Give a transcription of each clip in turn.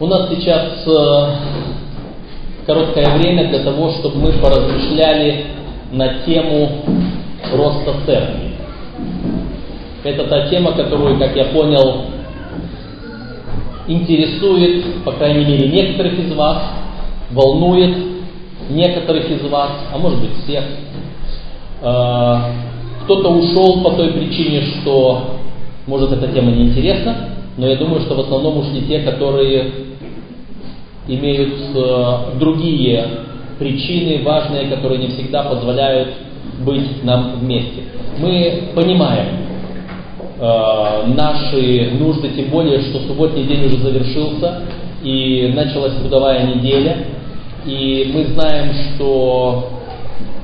У нас сейчас э, короткое время для того, чтобы мы поразмышляли на тему роста церкви. Это та тема, которую, как я понял, интересует, по крайней мере, некоторых из вас, волнует некоторых из вас, а может быть всех. Э, кто-то ушел по той причине, что, может, эта тема неинтересна, но я думаю, что в основном ушли те, которые имеют э, другие причины важные, которые не всегда позволяют быть нам вместе. Мы понимаем э, наши нужды, тем более, что субботний день уже завершился и началась трудовая неделя, и мы знаем, что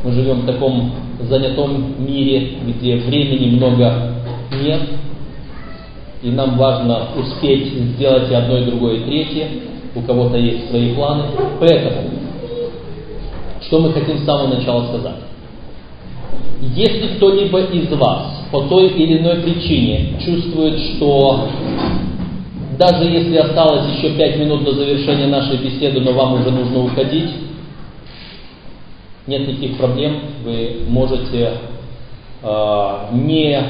мы живем в таком занятом мире, где времени много нет, и нам важно успеть сделать и одно, и другое, и третье. У кого-то есть свои планы. Поэтому, что мы хотим с самого начала сказать? Если кто-либо из вас по той или иной причине чувствует, что даже если осталось еще пять минут до завершения нашей беседы, но вам уже нужно уходить, нет никаких проблем, вы можете э, не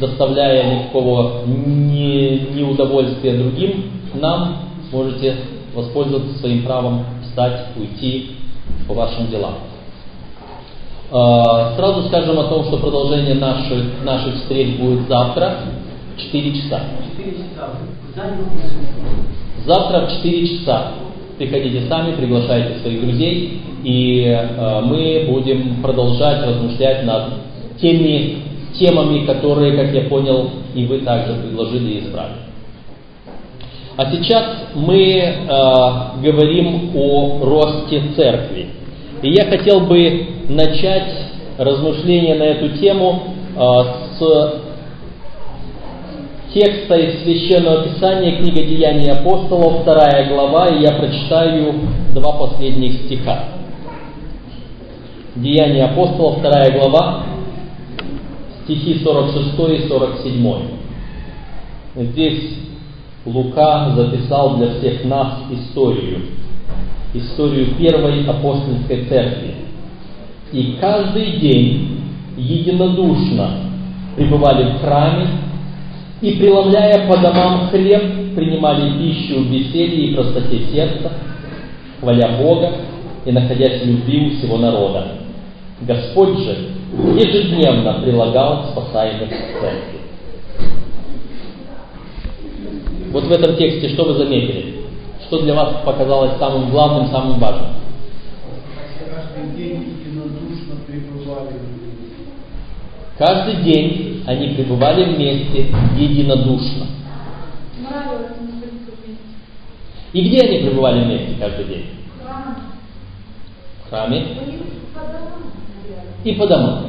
доставляя никакого не, неудовольствия другим, нам можете воспользоваться своим правом встать, уйти по вашим делам. А, сразу скажем о том, что продолжение наших, наших встреч будет завтра в 4 часа. Завтра в 4 часа. Приходите сами, приглашайте своих друзей, и э, мы будем продолжать размышлять над теми темами, которые, как я понял, и вы также предложили и избрали. А сейчас мы э, говорим о росте церкви. И я хотел бы начать размышления на эту тему э, с текста из Священного Писания, книга Деяний апостолов, вторая глава, и я прочитаю два последних стиха. Деяния апостолов, вторая глава, стихи 46 и 47. Здесь Лука записал для всех нас историю, историю первой апостольской церкви. И каждый день единодушно пребывали в храме и, преломляя по домам хлеб, принимали пищу в веселье и простоте сердца, хваля Бога и находясь в любви у всего народа. Господь же ежедневно прилагал спасаемых к церкви. Вот в этом тексте что вы заметили? Что для вас показалось самым главным, самым важным? Каждый день единодушно пребывали. Каждый день они пребывали вместе единодушно. И где они пребывали вместе каждый день? В храме и по домам.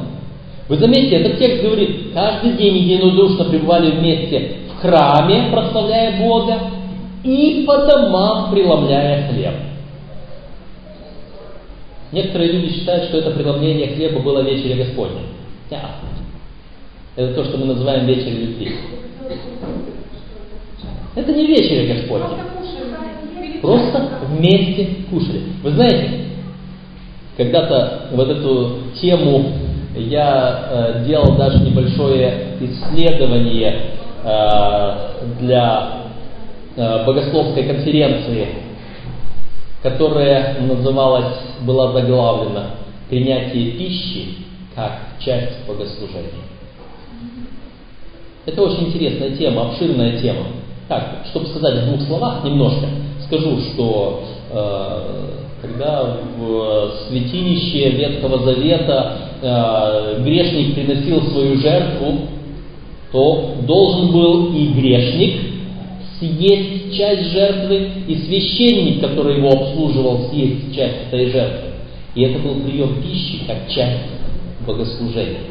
Вы заметите, этот текст говорит, каждый день единодушно пребывали вместе храме, прославляя Бога, и по домам преломляя хлеб. Некоторые люди считают, что это преломление хлеба было вечеря Господня. Нет. Это то, что мы называем вечеря любви. Это не вечеря Господня. Просто вместе кушали. Вы знаете, когда-то вот эту тему я э, делал даже небольшое исследование для э, богословской конференции, которая называлась, была заглавлена «Принятие пищи как часть богослужения». Это очень интересная тема, обширная тема. Так, чтобы сказать в двух словах немножко, скажу, что э, когда в святилище Ветхого Завета э, грешник приносил свою жертву, то должен был и грешник съесть часть жертвы, и священник, который его обслуживал, съесть часть этой жертвы. И это был прием пищи как часть богослужения.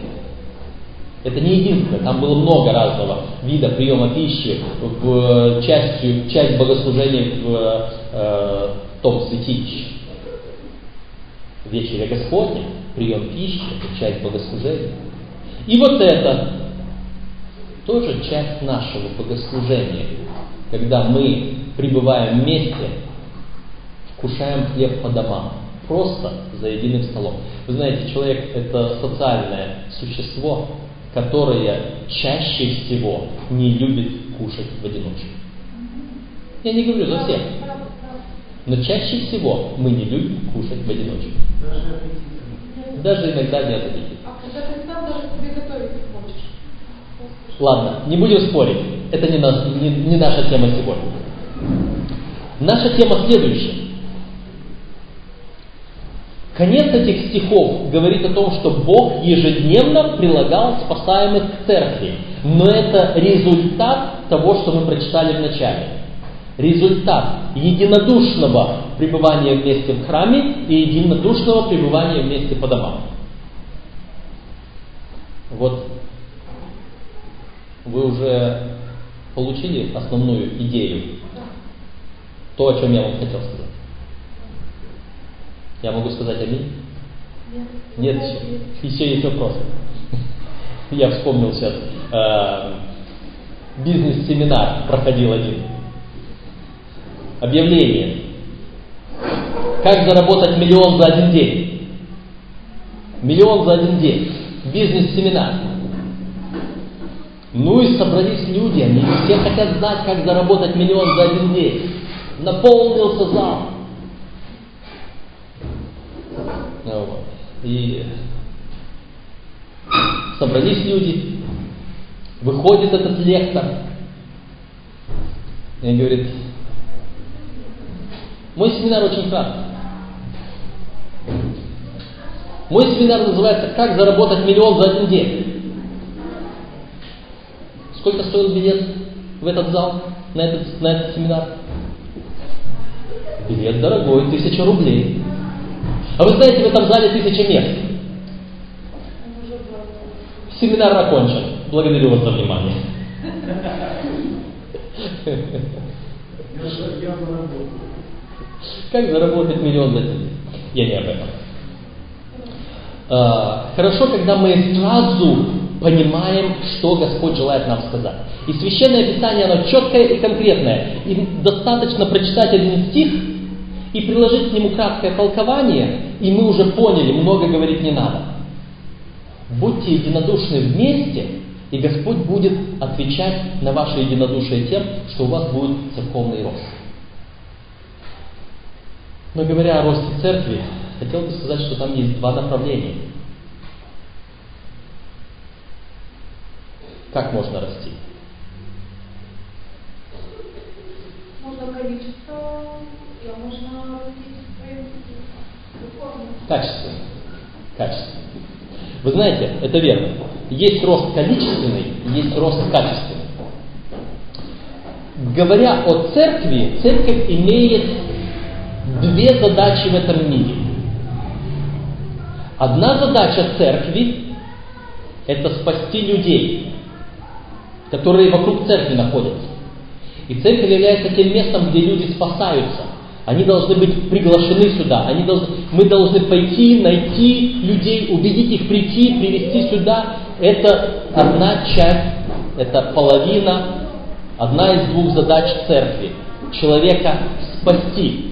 Это не единственное, там было много разного вида приема пищи в частью, часть богослужения в э, том святилище вечеря Господня, прием пищи, это часть богослужения. И вот это тоже часть нашего богослужения, когда мы пребывая вместе, вкушаем хлеб по домам, просто за единым столом. Вы знаете, человек – это социальное существо, которое чаще всего не любит кушать в одиночку. Я не говорю за всех. Но чаще всего мы не любим кушать в одиночку. Даже иногда не от аппетита. А когда ты сам даже себе готовить не хочешь? Ладно, не будем спорить. Это не, нас, не, не наша тема сегодня. Наша тема следующая. Конец этих стихов говорит о том, что Бог ежедневно прилагал спасаемых к церкви. Но это результат того, что мы прочитали в начале. Результат единодушного пребывания вместе в храме и единодушного пребывания вместе по домам. Вот вы уже получили основную идею, то, о чем я вам хотел сказать. Я могу сказать аминь? Нет, Нет еще. Еще есть вопросы. Я вспомнил сейчас. Э, бизнес-семинар проходил один. Объявление. Как заработать миллион за один день? Миллион за один день. Бизнес-семинар. Ну и собрались люди, они все хотят знать, как заработать миллион за один день. Наполнился зал. Вот. И собрались люди, выходит этот лектор и говорит, мой семинар очень краткий. Мой семинар называется «Как заработать миллион за один день». Сколько стоил билет в этот зал, на этот, на этот семинар? Билет дорогой, тысяча рублей. А вы знаете, в этом зале тысяча мест. Семинар окончен. Благодарю вас за внимание. Как заработать миллион за день? Я не об этом. А, хорошо, когда мы сразу понимаем, что Господь желает нам сказать. И священное писание, оно четкое и конкретное. И достаточно прочитать один стих и приложить к нему краткое толкование, и мы уже поняли, много говорить не надо. Будьте единодушны вместе, и Господь будет отвечать на ваше единодушие тем, что у вас будет церковный рост. Но говоря о росте церкви, хотел бы сказать, что там есть два направления. Как можно расти? Можно количество, а можно Качественно. Качественно. Вы знаете, это верно. Есть рост количественный, есть рост качественный. Говоря о церкви, церковь имеет две задачи в этом мире. Одна задача церкви – это спасти людей, которые вокруг церкви находятся. И церковь является тем местом, где люди спасаются. Они должны быть приглашены сюда. Они должны, мы должны пойти, найти людей, убедить их прийти, привести сюда. Это одна часть, это половина, одна из двух задач церкви. Человека спасти.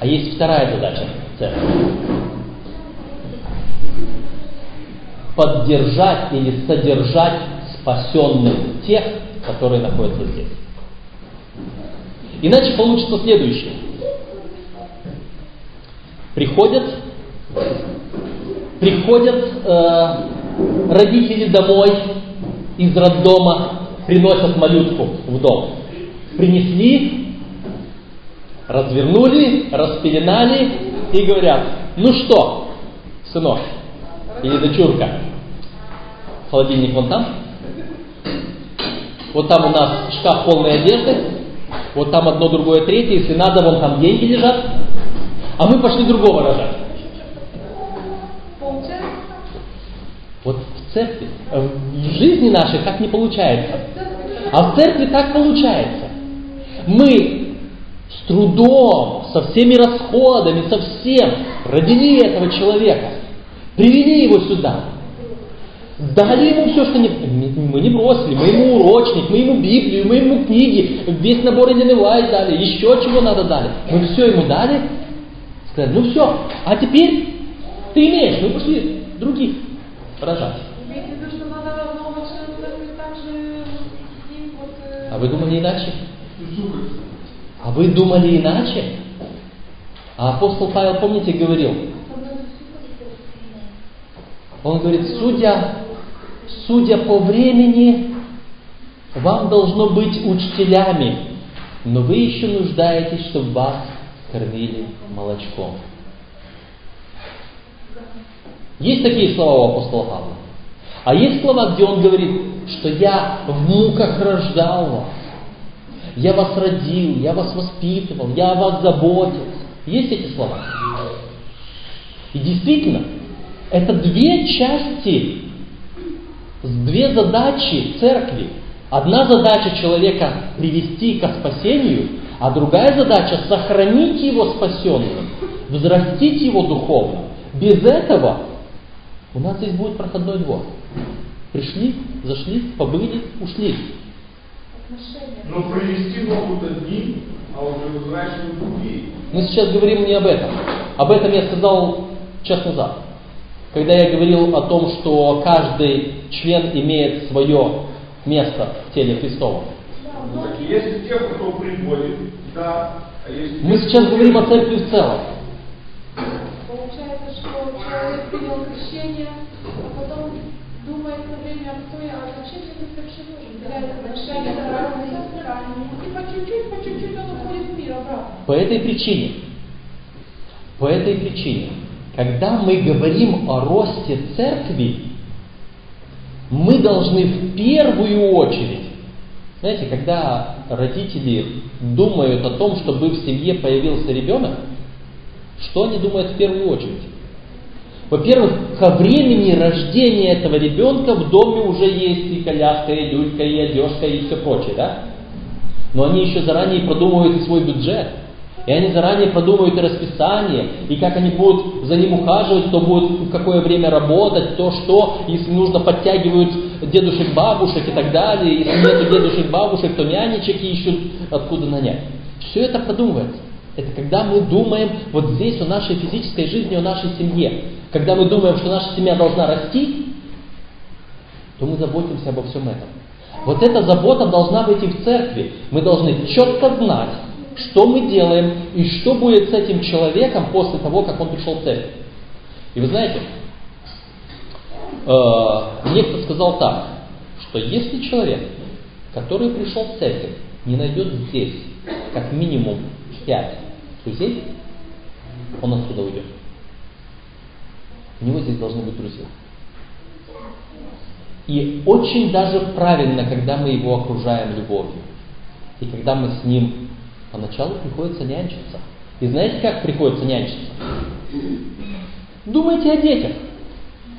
А есть вторая задача церкви. Поддержать или содержать спасенных тех, которые находятся здесь. Иначе получится следующее. Приходят, приходят э, родители домой из роддома, приносят малютку в дом. Принесли, развернули, распеленали и говорят, ну что, сынок или дочурка, холодильник вон там, вот там у нас шкаф полной одежды, вот там одно, другое, третье, если надо, вон там деньги лежат, а мы пошли другого рожать. Вот в церкви, в жизни нашей так не получается. А в церкви так получается. Мы с трудом, со всеми расходами, со всем родили этого человека, привели его сюда. Дали ему все, что не... Мы не бросили, мы ему урочник, мы ему Библию, мы ему книги, весь набор Эленевай дали, еще чего надо дали. Мы все ему дали, сказали, ну все, а теперь ты имеешь, мы пошли других рожать. Э, А вы думали иначе? А вы думали иначе? А апостол Павел, помните, говорил, он говорит, судя, судя по времени, вам должно быть учителями, но вы еще нуждаетесь, чтобы вас кормили молочком. Есть такие слова у апостола Павла. А есть слова, где он говорит, что я в муках рождал вас, я вас родил, я вас воспитывал, я о вас заботился. Есть эти слова? И действительно, это две части, две задачи церкви. Одна задача человека привести ко спасению, а другая задача сохранить его спасенным, взрастить его духовно. Без этого у нас здесь будет проходной двор. Пришли, зашли, побыли, ушли. Но привести могут одни, а уже взращивают другие. Мы сейчас говорим не об этом. Об этом я сказал час назад. Когда я говорил о том, что каждый член имеет свое место в теле Христовом. Ну, так есть те, кто приходит, да, а есть Мы сейчас говорим о церкви в целом. Получается, что человек принял крещение, а потом думает на время отстоя, а зачем мне это отношения, и по чуть-чуть, по чуть-чуть он уходит в мир обратно. По этой причине, по этой причине, когда мы говорим о росте церкви, мы должны в первую очередь, знаете, когда родители думают о том, чтобы в семье появился ребенок, что они думают в первую очередь? Во-первых, ко времени рождения этого ребенка в доме уже есть и коляска, и люлька, и одежка, и все прочее, да? Но они еще заранее продумывают свой бюджет. И они заранее продумывают и расписание, и как они будут за ним ухаживать, кто будет в какое время работать, то что, если нужно, подтягивают дедушек, бабушек и так далее. Если нет дедушек, бабушек, то нянечек ищут, откуда нанять. Все это продумывается. Это когда мы думаем вот здесь о нашей физической жизни, о нашей семье. Когда мы думаем, что наша семья должна расти, то мы заботимся обо всем этом. Вот эта забота должна быть и в церкви. Мы должны четко знать, что мы делаем и что будет с этим человеком после того, как он пришел в церковь. И вы знаете, э, некто сказал так, что если человек, который пришел в церковь, не найдет здесь как минимум пять друзей, он отсюда уйдет. У него здесь должны быть друзья. И очень даже правильно, когда мы его окружаем любовью. И когда мы с ним поначалу приходится нянчиться. И знаете, как приходится нянчиться? Думайте о детях.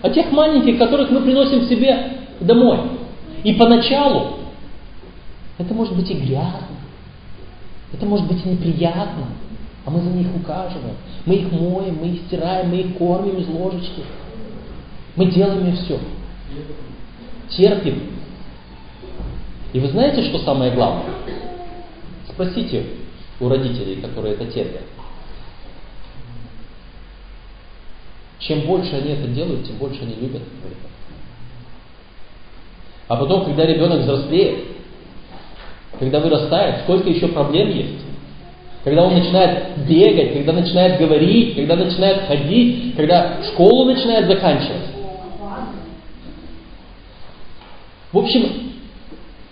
О тех маленьких, которых мы приносим себе домой. И поначалу это может быть и грязно. Это может быть и неприятно. А мы за них ухаживаем. Мы их моем, мы их стираем, мы их кормим из ложечки. Мы делаем и все. Терпим. И вы знаете, что самое главное? Спросите у родителей, которые это терпят. Чем больше они это делают, тем больше они любят. А потом, когда ребенок взрослеет, когда вырастает, сколько еще проблем есть. Когда он начинает бегать, когда начинает говорить, когда начинает ходить, когда школу начинает заканчивать. В общем,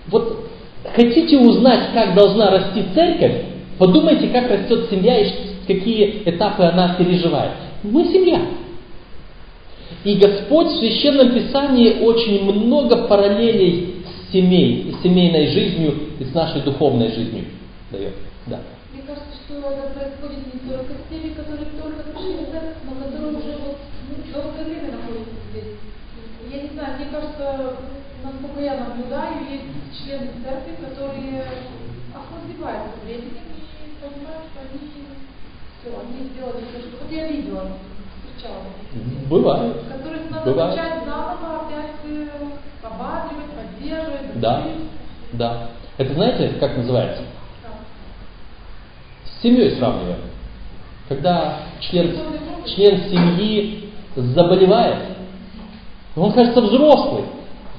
вот хотите узнать, как должна расти церковь, подумайте, как растет семья и какие этапы она переживает. Мы семья. И Господь в Священном Писании очень много параллелей с, семей, с семейной жизнью и с нашей духовной жизнью дает. Да. Мне кажется, что это происходит не только с теми, которые только пришли в церковь, но которые уже вот ну, долгое время находятся здесь. Я не знаю, мне кажется, насколько я наблюдаю, есть члены церкви, которые охладевают со временем все, они сделали все, что... Вот я видела, встречала Бывает. которые надо Бывает. начать заново опять обманывать, поддерживать, Да, да. Это знаете, как называется? Как? С семьей сравниваем. Когда член, член семьи заболевает, он кажется взрослый,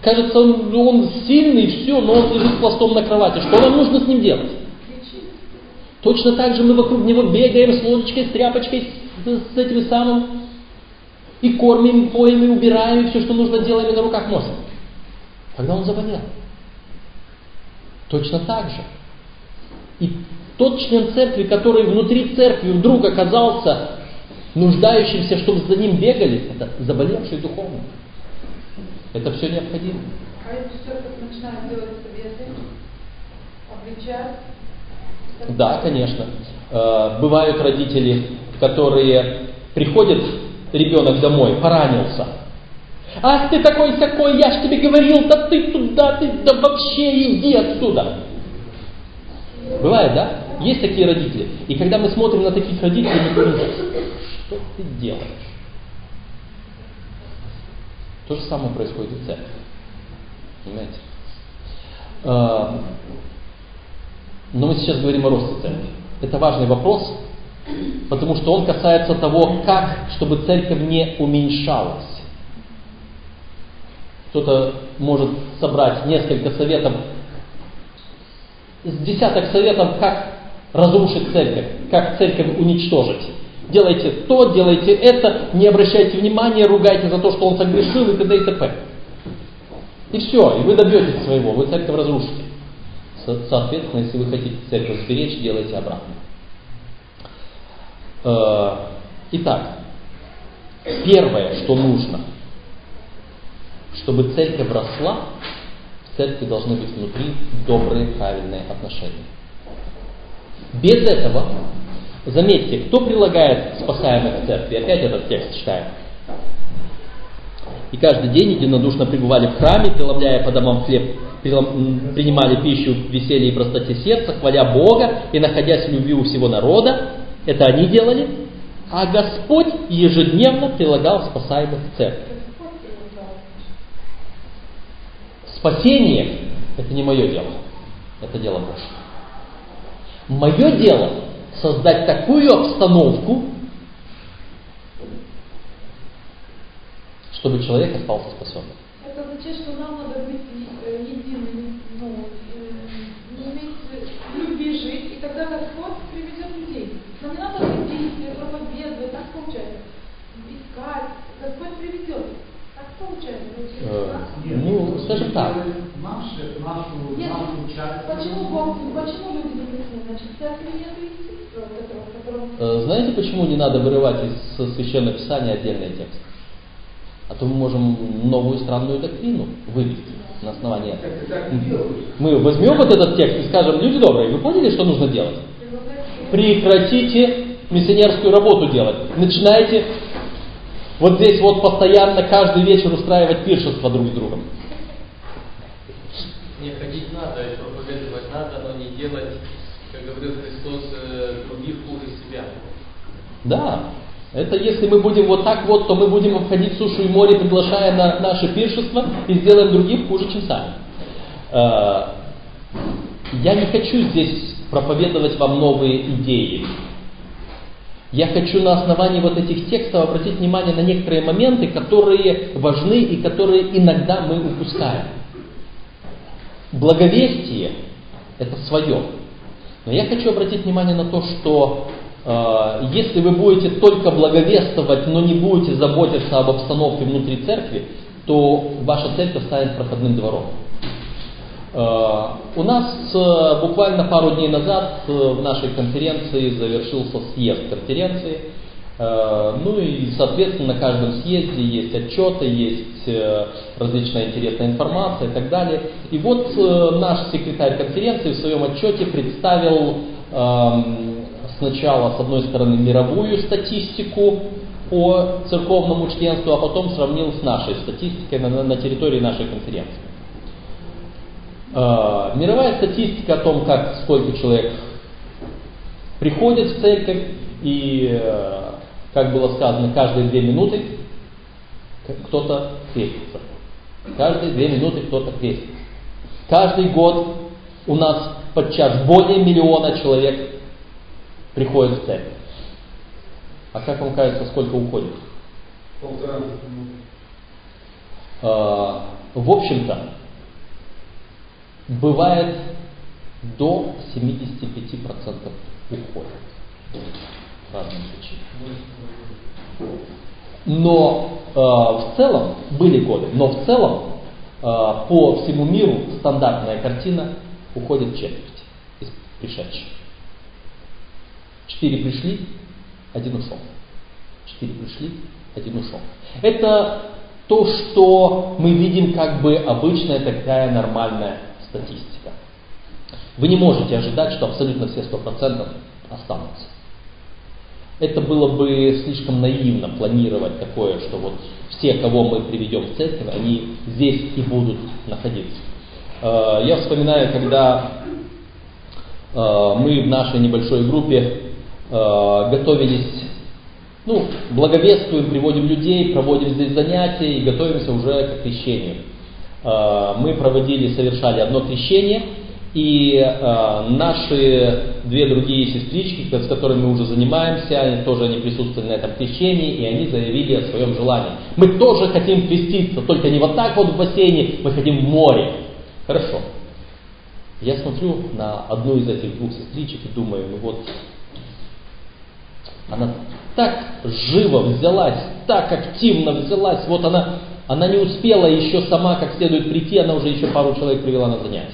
кажется он, он сильный, все, но он лежит пластом на кровати. Что нам нужно с ним делать? Точно так же мы вокруг него бегаем с лодочкой, с тряпочкой, с, с этим самым, и кормим, и поем, и убираем, и все, что нужно, делаем, и на руках носим. Когда он заболел. Точно так же. И тот член церкви, который внутри церкви вдруг оказался нуждающимся, чтобы за ним бегали, это заболевший духовно. Это все необходимо. А если церковь начинает делать обличать, Да, конечно. Э, Бывают родители, которые приходят, ребенок домой, поранился. Ах ты такой такой, я ж тебе говорил, да ты туда, ты да вообще иди отсюда. Бывает, да? Есть такие родители. И когда мы смотрим на таких родителей, мы говорим, что ты делаешь? То же самое происходит в церкви. Понимаете? Но мы сейчас говорим о росте церкви. Это важный вопрос, потому что он касается того, как, чтобы церковь не уменьшалась. Кто-то может собрать несколько советов, с десяток советов, как разрушить церковь, как церковь уничтожить. Делайте то, делайте это, не обращайте внимания, ругайте за то, что он согрешил и т.д. и т.п. И все, и вы добьетесь своего, вы церковь разрушите. Со- Соответственно, если вы хотите церковь сберечь, делайте обратно. Э, Итак, первое, что нужно, чтобы церковь росла, в церкви должны быть внутри добрые, правильные отношения. Без этого, заметьте, кто прилагает спасаемых к церкви? Опять этот текст читаем. И каждый день единодушно пребывали в храме, преломляя по домам хлеб, принимали пищу в веселье и простоте сердца, хваля Бога и находясь в любви у всего народа. Это они делали. А Господь ежедневно прилагал спасаемых. Господь прилагал. Спасение – это не мое дело, это дело Божье. Мое дело – создать такую обстановку, чтобы человек остался спасенным. Это означает, что нам надо быть э, едиными, ну, э, иметь э, любви жить, и тогда Господь приведет людей. Нам не надо ходить, э, проповедовать, так получается. Искать, Господь приведет. Так получается. Ну, скажем так. Наши, нашу, Нет, нашу часть. почему Бог, почему люди не пришли? Значит, церкви нет Знаете, почему не надо вырывать из Священного Писания отдельные тексты? А то мы можем новую странную доктрину вывести на основании. Мы возьмем вот этот текст и скажем, люди добрые, вы поняли, что нужно делать? Прекратите миссионерскую работу делать. Начинайте вот здесь вот постоянно каждый вечер устраивать пиршество друг с другом. Не ходить надо, и проповедовать надо, но не делать, как говорил Христос, э, других хуже себя. Да, это если мы будем вот так вот, то мы будем обходить сушу и море, приглашая на наше пиршество и сделаем других хуже, чем сами. Э, Я не хочу здесь проповедовать вам новые идеи. Я хочу на основании вот этих текстов обратить внимание на некоторые моменты, которые важны и которые иногда мы упускаем. Благовестие – это свое. Но я хочу обратить внимание на то, что если вы будете только благовествовать, но не будете заботиться об обстановке внутри церкви, то ваша церковь станет проходным двором. Э, у нас э, буквально пару дней назад э, в нашей конференции завершился съезд конференции. Э, Ну и, соответственно, на каждом съезде есть отчеты, есть э, различная интересная информация и так далее. И вот э, наш секретарь конференции в своем отчете представил эм, сначала, с одной стороны, мировую статистику по церковному членству, а потом сравнил с нашей статистикой на, на территории нашей конференции. Э, Мировая статистика о том, как сколько человек приходит в церковь и, э, как было сказано, каждые две минуты кто-то крестится. Каждые две минуты кто-то крестится. Каждый год у нас подчас более миллиона человек приходит в церковь. А как вам кажется, сколько уходит? Полтора. А, в общем-то, бывает до 75% уходит. В разных. Но э, в целом, были годы, но в целом э, по всему миру стандартная картина уходит четверть из пришедших. Четыре пришли, один ушел. Четыре пришли, один ушел. Это то, что мы видим как бы обычная такая нормальная статистика. Вы не можете ожидать, что абсолютно все 100% останутся. Это было бы слишком наивно планировать такое, что вот все, кого мы приведем в церковь, они здесь и будут находиться. Э, я вспоминаю, когда э, мы в нашей небольшой группе готовились, ну, благовествуем, приводим людей, проводим здесь занятия и готовимся уже к крещению. Мы проводили, совершали одно крещение – и э, наши две другие сестрички, с которыми мы уже занимаемся, они тоже они присутствовали на этом крещении, и они заявили о своем желании. Мы тоже хотим креститься, только не вот так вот в бассейне, мы хотим в море. Хорошо. Я смотрю на одну из этих двух сестричек и думаю, ну вот, она так живо взялась, так активно взялась, вот она, она не успела еще сама как следует прийти, она уже еще пару человек привела на занятия.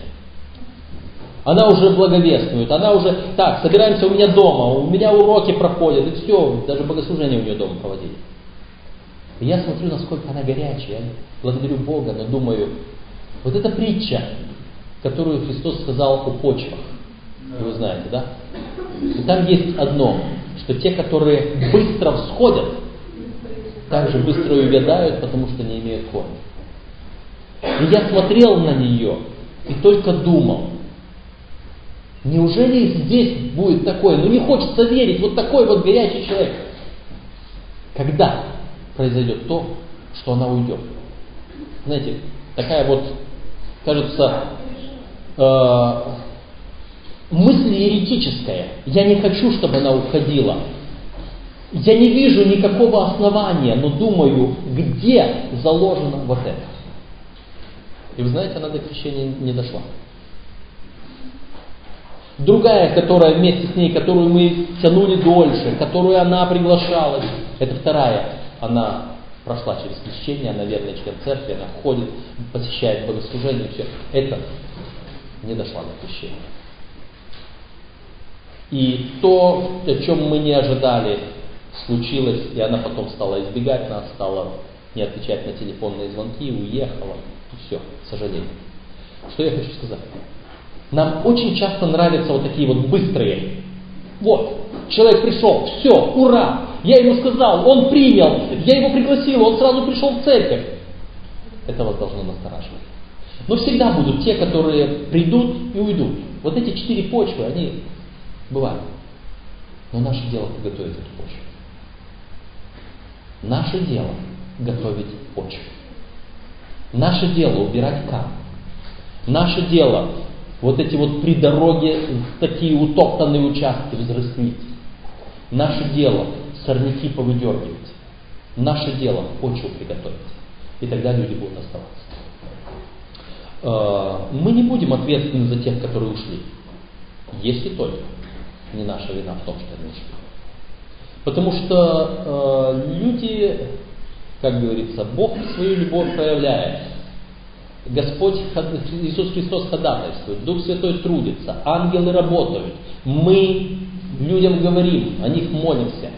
Она уже благовествует, она уже, так, собираемся у меня дома, у меня уроки проходят, и все, даже богослужение у нее дома проводили. И я смотрю, насколько она горячая, благодарю Бога, но думаю, вот эта притча, которую Христос сказал о почвах, вы знаете, да? И там есть одно, что те, которые быстро всходят, также быстро увядают, потому что не имеют корня. И я смотрел на нее и только думал, Неужели здесь будет такое? Ну не хочется верить, вот такой вот горячий человек. Когда произойдет то, что она уйдет? Знаете, такая вот, кажется, э, мысль еретическая. Я не хочу, чтобы она уходила. Я не вижу никакого основания, но думаю, где заложено вот это. И вы знаете, она до крещения не дошла. Другая, которая вместе с ней, которую мы тянули дольше, которую она приглашала, это вторая. Она прошла через крещение, она верный член церкви, она ходит, посещает богослужение, все. Это не дошла до крещения. И то, о чем мы не ожидали, случилось, и она потом стала избегать нас, стала не отвечать на телефонные звонки, уехала, и все, к сожалению. Что я хочу сказать? Нам очень часто нравятся вот такие вот быстрые. Вот, человек пришел, все, ура, я ему сказал, он принял, я его пригласил, он сразу пришел в церковь. Это вас должно настораживать. Но всегда будут те, которые придут и уйдут. Вот эти четыре почвы, они бывают. Но наше дело подготовить эту почву. Наше дело готовить почву. Наше дело убирать камни. Наше дело вот эти вот при дороге такие утоптанные участки взрастить. Наше дело сорняки повыдергивать. Наше дело почву приготовить. И тогда люди будут оставаться. А, мы не будем ответственны за тех, которые ушли. Если только не наша вина в том, что они ушли. Потому что э, люди, как говорится, Бог свою любовь проявляет Господь, Иисус Христос ходатайствует, Дух Святой трудится, ангелы работают. Мы людям говорим, о них молимся.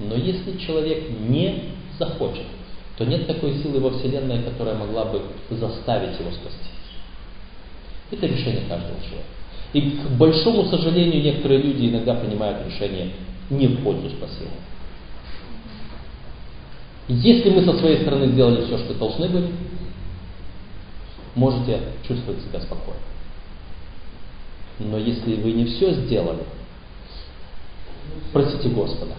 Но если человек не захочет, то нет такой силы во Вселенной, которая могла бы заставить его спасти. Это решение каждого человека. И к большому сожалению, некоторые люди иногда принимают решение не в пользу спасения. Если мы со своей стороны сделали все, что должны были, можете чувствовать себя спокойно. Но если вы не все сделали, просите Господа.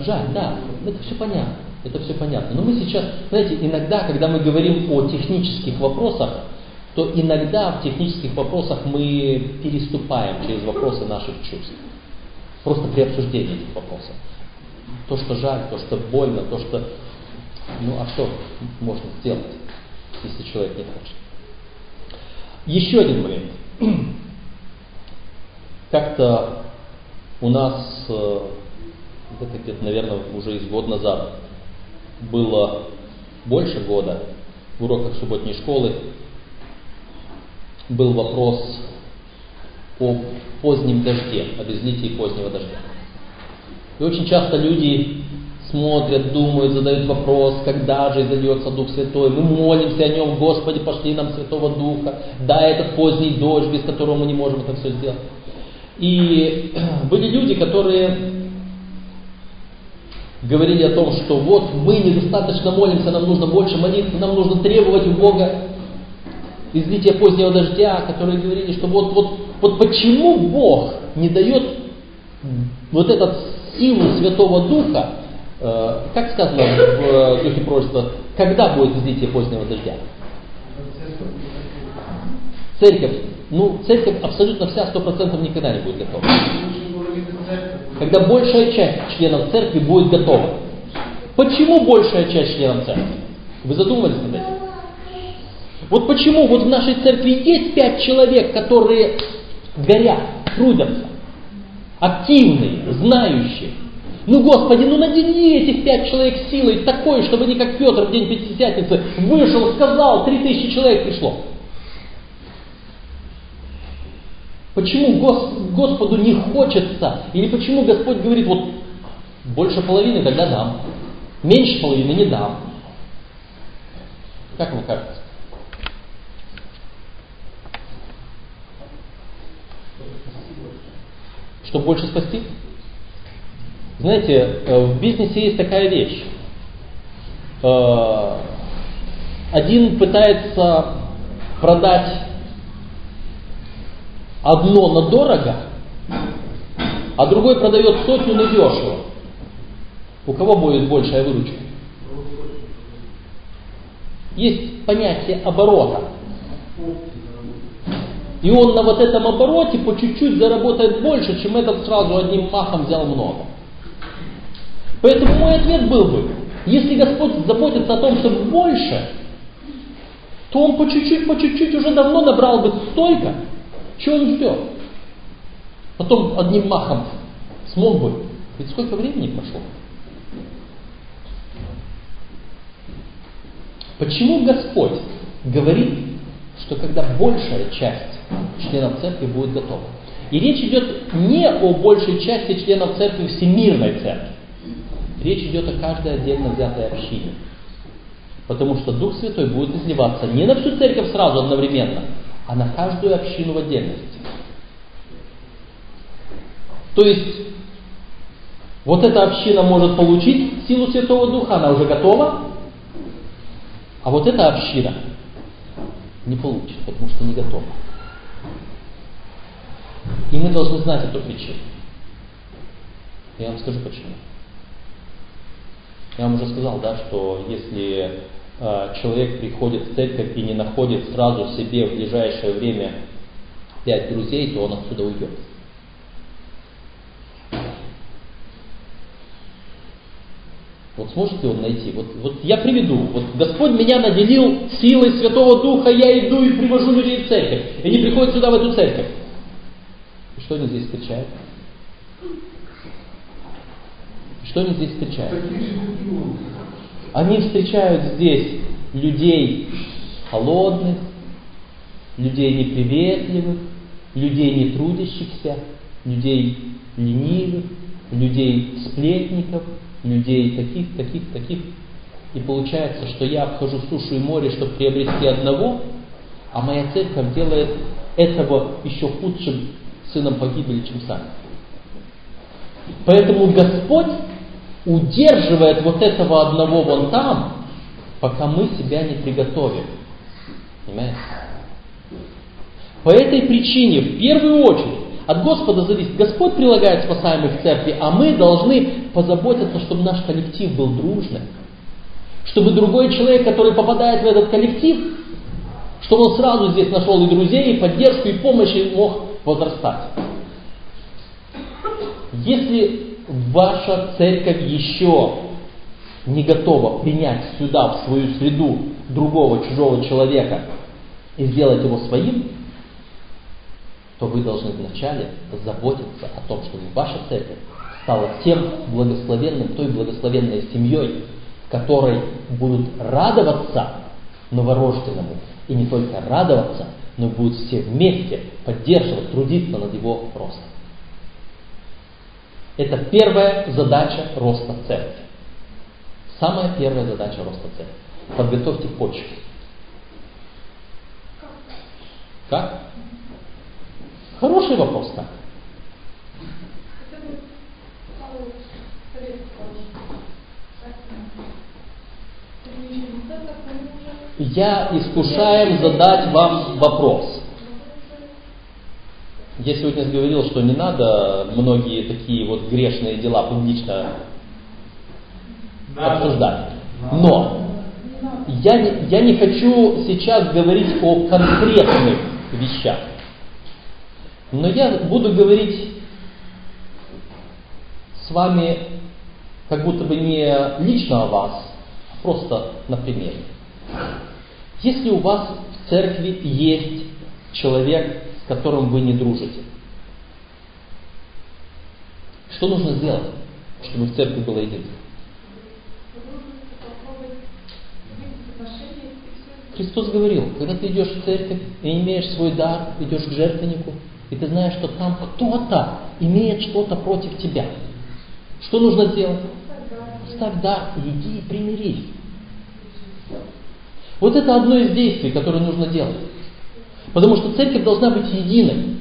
Жаль, да, это все понятно. Это все понятно. Но мы сейчас, знаете, иногда, когда мы говорим о технических вопросах, то иногда в технических вопросах мы переступаем через вопросы наших чувств. Просто при обсуждении этих вопросов. То, что жаль, то, что больно, то, что... Ну, а что можно сделать, если человек не хочет? Еще один момент. Как-то у нас, э, это где-то, наверное, уже из год назад, было больше года в уроках субботней школы, был вопрос о позднем дожде, об излитии позднего дождя. И очень часто люди смотрят, думают, задают вопрос, когда же изольется Дух Святой. Мы молимся о нем, Господи, пошли нам Святого Духа. Да, этот поздний дождь, без которого мы не можем это все сделать. И были люди, которые говорили о том, что вот мы недостаточно молимся, нам нужно больше молиться, нам нужно требовать у Бога излития позднего дождя, которые говорили, что вот, вот, вот почему Бог не дает вот этот силу Святого Духа, э, как сказано в э, Духе Пророчества, когда будет излитие позднего дождя? Церковь. Ну, церковь абсолютно вся, сто процентов никогда не будет готова. Когда большая часть членов церкви будет готова. Почему большая часть членов церкви? Вы задумывались над этим? Вот почему вот в нашей церкви есть пять человек, которые горят, трудятся, активные, знающие. Ну, Господи, ну надели этих пять человек силой такой, чтобы не как Петр в день Пятидесятницы вышел, сказал, три тысячи человек пришло. Почему Господу не хочется? Или почему Господь говорит, вот больше половины тогда дам, меньше половины не дам? Как вам кажется? Чтобы больше спасти? Знаете, э, в бизнесе есть такая вещь. Э, один пытается продать одно на дорого, а другой продает сотню на дешево. У кого будет большая выручка? Есть понятие оборота. И он на вот этом обороте по чуть-чуть заработает больше, чем этот сразу одним махом взял много. Поэтому мой ответ был бы, если Господь заботится о том, чтобы больше, то он по чуть-чуть, по чуть-чуть уже давно набрал бы столько, чего он ждет? Потом одним махом смог бы. Ведь сколько времени прошло? Почему Господь говорит, что когда большая часть членов церкви будет готова? И речь идет не о большей части членов церкви всемирной церкви. Речь идет о каждой отдельно взятой общине. Потому что Дух Святой будет изливаться не на всю церковь сразу одновременно, а на каждую общину в отдельности. То есть, вот эта община может получить силу Святого Духа, она уже готова, а вот эта община не получит, потому что не готова. И мы должны знать эту причину. Я вам скажу почему. Я вам уже сказал, да, что если а, человек приходит в церковь и не находит сразу себе в ближайшее время пять друзей, то он отсюда уйдет. Вот сможет ли он найти? Вот, вот я приведу. Вот Господь меня наделил силой Святого Духа, я иду и привожу людей в церковь. И они приходят сюда, в эту церковь. И что они здесь встречают? Что они здесь встречают? Они встречают здесь людей холодных, людей неприветливых, людей не трудящихся, людей ленивых, людей сплетников, людей таких, таких, таких. И получается, что я обхожу сушу и море, чтобы приобрести одного, а моя церковь делает этого еще худшим сыном погибели, чем сами. Поэтому Господь удерживает вот этого одного вон там, пока мы себя не приготовим. Понимаете? По этой причине, в первую очередь, от Господа зависит. Господь прилагает спасаемых в церкви, а мы должны позаботиться, чтобы наш коллектив был дружным, Чтобы другой человек, который попадает в этот коллектив, чтобы он сразу здесь нашел и друзей, и поддержку, и помощь, и мог возрастать. Если ваша церковь еще не готова принять сюда, в свою среду, другого, чужого человека и сделать его своим, то вы должны вначале заботиться о том, чтобы ваша церковь стала тем благословенным, той благословенной семьей, которой будут радоваться новорожденному. И не только радоваться, но будут все вместе поддерживать, трудиться над его ростом. Это первая задача роста церкви. Самая первая задача роста церкви. Подготовьте почву. Как? Хороший вопрос, как? Я искушаем задать вам вопрос. Я сегодня говорил, что не надо многие такие вот грешные дела публично обсуждать. Но я не, я не хочу сейчас говорить о конкретных вещах. Но я буду говорить с вами как будто бы не лично о вас, а просто на примере. Если у вас в церкви есть человек, с которым вы не дружите, что нужно сделать, чтобы в церкви было единство? Христос говорил, когда ты идешь в церковь и имеешь свой дар, идешь к жертвеннику, и ты знаешь, что там кто-то имеет что-то против тебя. Что нужно сделать? И иди и примирись. Вот это одно из действий, которое нужно делать. Потому что церковь должна быть единой.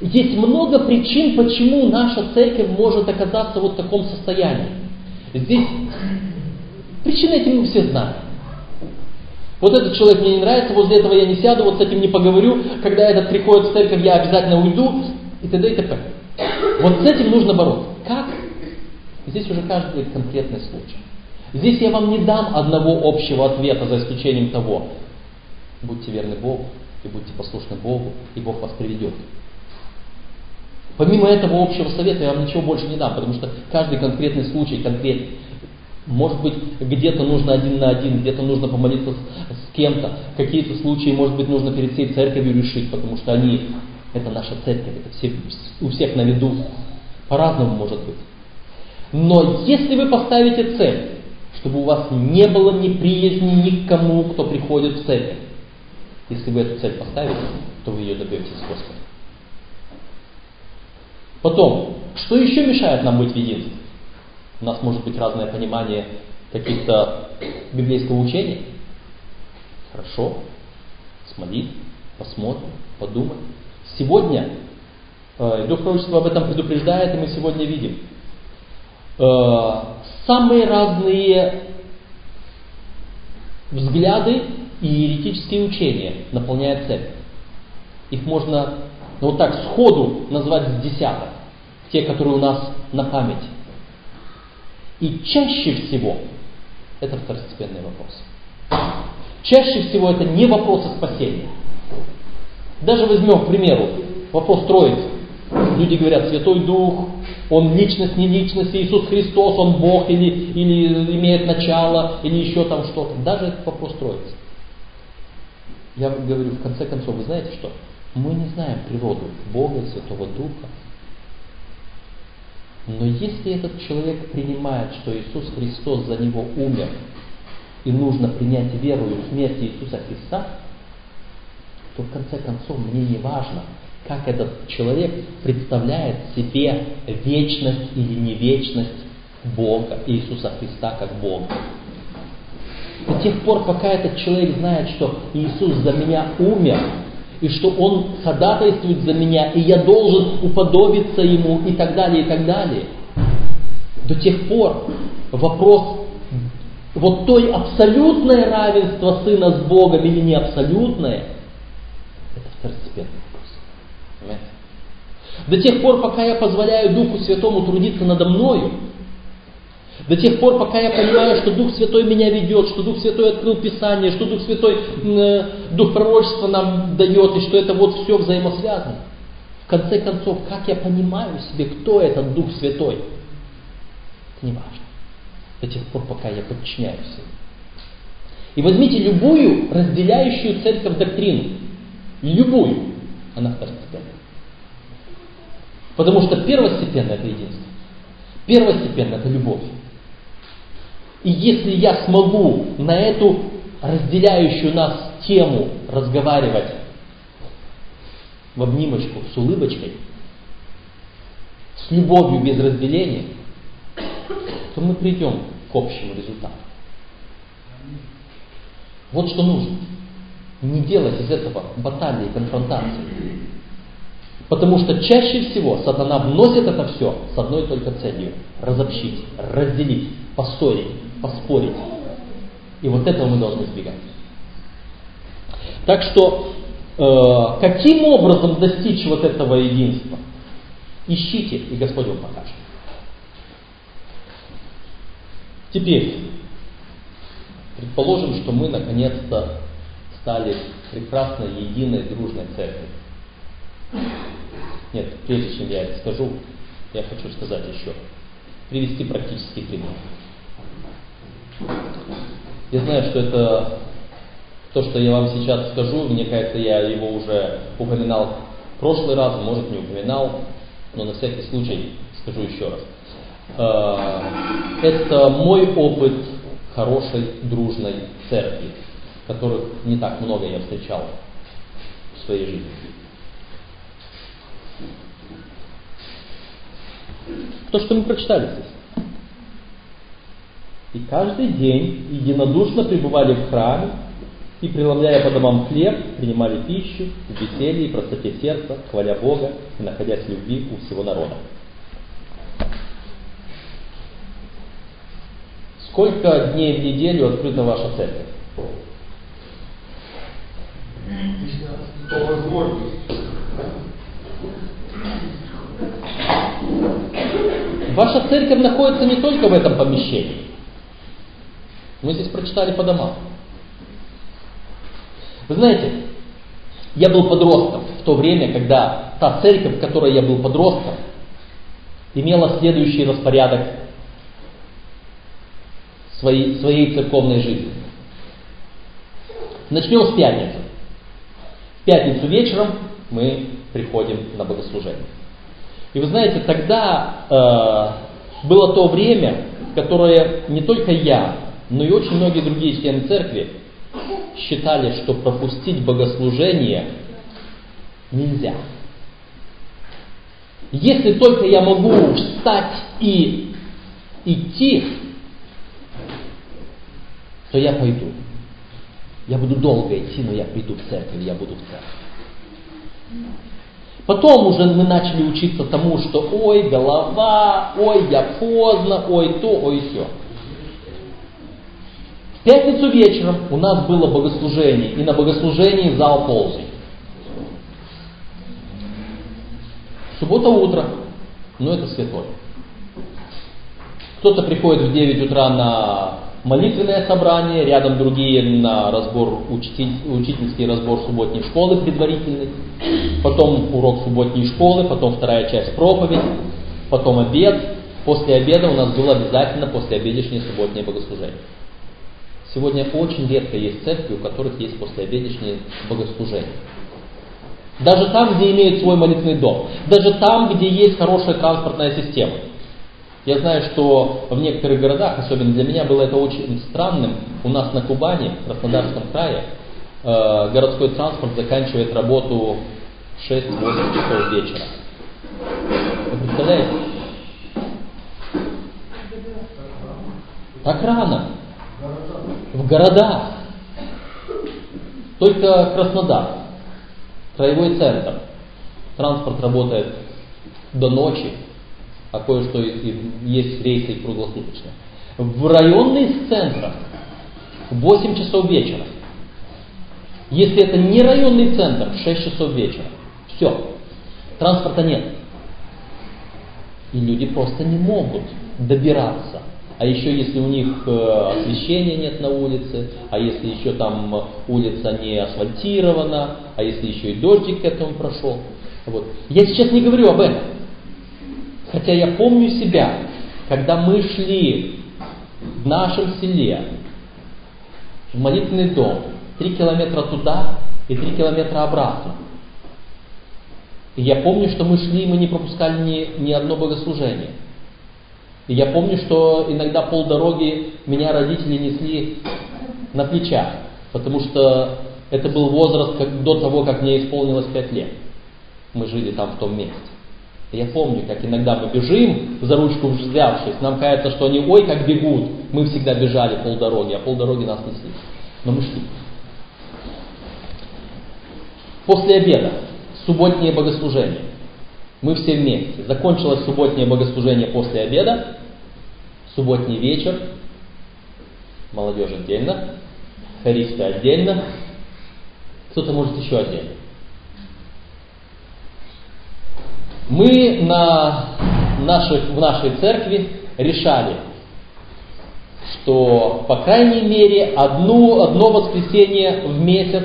Есть много причин, почему наша церковь может оказаться вот в таком состоянии. Здесь причины эти мы все знаем. Вот этот человек мне не нравится, возле этого я не сяду, вот с этим не поговорю, когда этот приходит в церковь, я обязательно уйду, и т.д. и т.п. Вот с этим нужно бороться. Как? Здесь уже каждый конкретный случай. Здесь я вам не дам одного общего ответа, за исключением того, будьте верны Богу и будьте послушны Богу, и Бог вас приведет. Помимо этого общего совета я вам ничего больше не дам, потому что каждый конкретный случай конкретный. Может быть, где-то нужно один на один, где-то нужно помолиться с, с кем-то. Какие-то случаи, может быть, нужно перед всей церковью решить, потому что они, это наша церковь, это все, у всех на виду. По-разному может быть. Но если вы поставите цель, чтобы у вас не было неприязни никому, кто приходит в церковь, если вы эту цель поставите, то вы ее добьетесь с Господом. Потом, что еще мешает нам быть в единстве? У нас может быть разное понимание каких-то библейского учения. Хорошо, смолить, посмотрим, подумаем. Сегодня э, Дух Пророчества об этом предупреждает, и мы сегодня видим. Э, самые разные взгляды и еретические учения наполняют церковь. Их можно ну, вот так сходу назвать с десяток. Те, которые у нас на памяти. И чаще всего это второстепенный вопрос. Чаще всего это не вопросы спасения. Даже возьмем, к примеру, вопрос Троицы. Люди говорят, Святой Дух, Он личность, не личность, Иисус Христос, Он Бог или, или имеет начало, или еще там что-то. Даже этот вопрос Троицы. Я говорю, в конце концов, вы знаете что? Мы не знаем природу Бога и Святого Духа, но если этот человек принимает, что Иисус Христос за него умер, и нужно принять веру и смерть Иисуса Христа, то в конце концов мне не важно, как этот человек представляет себе вечность или не вечность Бога, Иисуса Христа как Бога. До тех пор, пока этот человек знает, что Иисус за меня умер, и что Он ходатайствует за меня, и я должен уподобиться Ему, и так далее, и так далее. До тех пор вопрос вот той абсолютное равенство Сына с Богом или не абсолютное, это второстепенный вопрос. Понимаете? До тех пор, пока я позволяю Духу Святому трудиться надо мною, До тех пор, пока я понимаю, что Дух Святой меня ведет, что Дух Святой открыл Писание, что Дух Святой, э, Дух пророчества нам дает, и что это вот все взаимосвязано. В конце концов, как я понимаю себе, кто этот Дух Святой, это не важно. До тех пор, пока я подчиняюсь ему. И возьмите любую разделяющую церковь доктрину, любую, она второстепенная. Потому что первостепенно это единство. Первостепенно это любовь. И если я смогу на эту разделяющую нас тему разговаривать в обнимочку, с улыбочкой, с любовью без разделения, то мы придем к общему результату. Вот что нужно. Не делать из этого баталии, конфронтации. Потому что чаще всего сатана вносит это все с одной только целью – разобщить, разделить, поссорить, поспорить. И вот этого мы должны избегать. Так что, э, каким образом достичь вот этого единства? Ищите, и Господь вам покажет. Теперь, предположим, что мы наконец-то стали прекрасной, единой, дружной церковью. Нет, прежде чем я это скажу, я хочу сказать еще, привести практический пример. Я знаю, что это то, что я вам сейчас скажу, мне кажется, я его уже упоминал в прошлый раз, может не упоминал, но на всякий случай скажу еще раз. Э, это мой опыт хорошей, дружной церкви, которых не так много я встречал в своей жизни. То, что мы прочитали здесь. И каждый день единодушно пребывали в храме и, преломляя по домам хлеб, принимали пищу в веселье и простоте сердца, хваля Бога и находясь в любви у всего народа. Сколько дней в неделю открыта ваша церковь? По возможности. Ваша церковь находится не только в этом помещении. Мы здесь прочитали по домам. Вы знаете, я был подростком в то время, когда та церковь, в которой я был подростком, имела следующий распорядок своей, своей церковной жизни. Начнем с пятницы. В пятницу вечером мы приходим на богослужение. И вы знаете, тогда э, было то время, которое не только я, но и очень многие другие члены церкви считали, что пропустить богослужение нельзя. Если только я могу встать и идти, то я пойду. Я буду долго идти, но я приду в церковь, я буду в церковь. Потом уже мы начали учиться тому, что ой, голова, ой, я поздно, ой, то, ой, все. Пятницу вечером у нас было богослужение, и на богослужении зал ползай. Суббота утро, ну это святой. Кто-то приходит в 9 утра на молитвенное собрание, рядом другие на разбор, учитель, учительский разбор субботней школы предварительный, потом урок субботней школы, потом вторая часть проповедь, потом обед. После обеда у нас было обязательно послеобедешнее субботнее богослужение. Сегодня очень редко есть церкви, у которых есть послеобедешнее богослужение. Даже там, где имеют свой молитвенный дом. Даже там, где есть хорошая транспортная система. Я знаю, что в некоторых городах, особенно для меня было это очень странным, у нас на Кубани, в Краснодарском крае, э, городской транспорт заканчивает работу в 6-8 часов вечера. Вы представляете? Так рано. В городах. Только Краснодар, краевой центр. Транспорт работает до ночи, а кое-что есть рейсы круглосуточно. В районных центрах в 8 часов вечера. Если это не районный центр, в 6 часов вечера. Все. Транспорта нет. И люди просто не могут добираться а еще если у них э, освещения нет на улице, а если еще там улица не асфальтирована, а если еще и дождик к этому прошел. Вот. Я сейчас не говорю об этом. Хотя я помню себя, когда мы шли в нашем селе в молитвенный дом, три километра туда и три километра обратно. И я помню, что мы шли, мы не пропускали ни, ни одно богослужение. Я помню, что иногда полдороги меня родители несли на плечах, потому что это был возраст как, до того, как мне исполнилось пять лет. Мы жили там в том месте. Я помню, как иногда мы бежим за ручку взявшись, нам кажется, что они ой как бегут. Мы всегда бежали полдороги, а полдороги нас несли. Но мы шли. После обеда субботнее богослужение. Мы все вместе. Закончилось субботнее богослужение после обеда, субботний вечер, молодежь отдельно, хористы отдельно, кто-то может еще отдельно. Мы на наших, в нашей церкви решали, что, по крайней мере, одну, одно воскресенье в месяц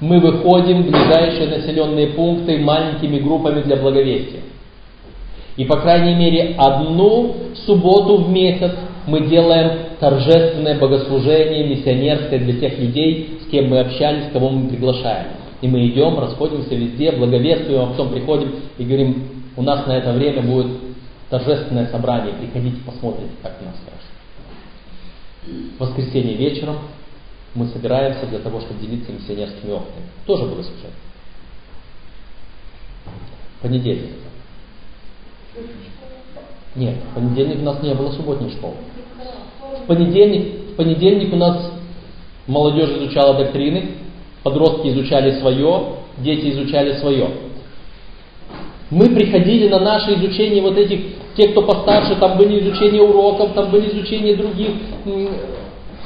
мы выходим в ближайшие населенные пункты маленькими группами для благовестия. И, по крайней мере, одну субботу в месяц мы делаем торжественное богослужение миссионерское для тех людей, с кем мы общались, кого мы приглашаем. И мы идем, расходимся везде, благовествуем, а потом приходим и говорим, у нас на это время будет торжественное собрание, приходите, посмотрите, как у нас хорошо. В воскресенье вечером мы собираемся для того, чтобы делиться миссионерскими опытами. Тоже богослужение. Понедельник. Нет, в понедельник у нас не было субботней школы. В понедельник, в понедельник у нас молодежь изучала доктрины, подростки изучали свое, дети изучали свое. Мы приходили на наше изучение вот этих, те, кто постарше, там были изучения уроков, там были изучения других,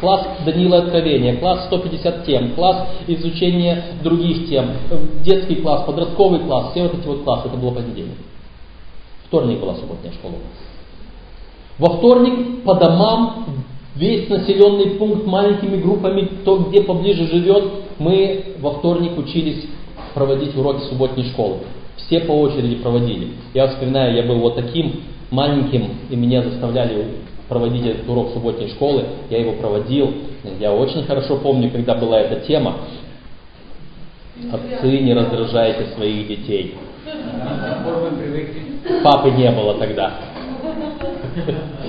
класс Данила Откровения, класс 150 тем, класс изучения других тем, детский класс, подростковый класс, все вот эти вот классы, это было понедельник. Вторник была субботняя школа. Во вторник по домам весь населенный пункт маленькими группами, кто где поближе живет, мы во вторник учились проводить уроки субботней школы. Все по очереди проводили. Я вспоминаю, я был вот таким маленьким, и меня заставляли проводить этот урок субботней школы. Я его проводил. Я очень хорошо помню, когда была эта тема. Отцы, не раздражайте своих детей. Папы не было тогда.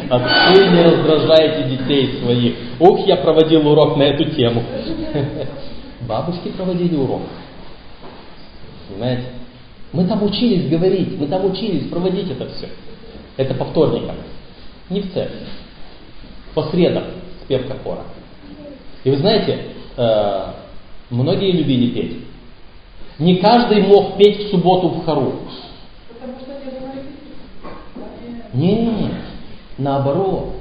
Отцы, не раздражайте детей своих. Ух, я проводил урок на эту тему. Бабушки проводили урок. Понимаете? Мы там учились говорить, мы там учились проводить это все. Это по вторникам. Не в церкви. По средам спевка хора. И вы знаете, э, многие любили петь. Не каждый мог петь в субботу в хору. Нет, наоборот.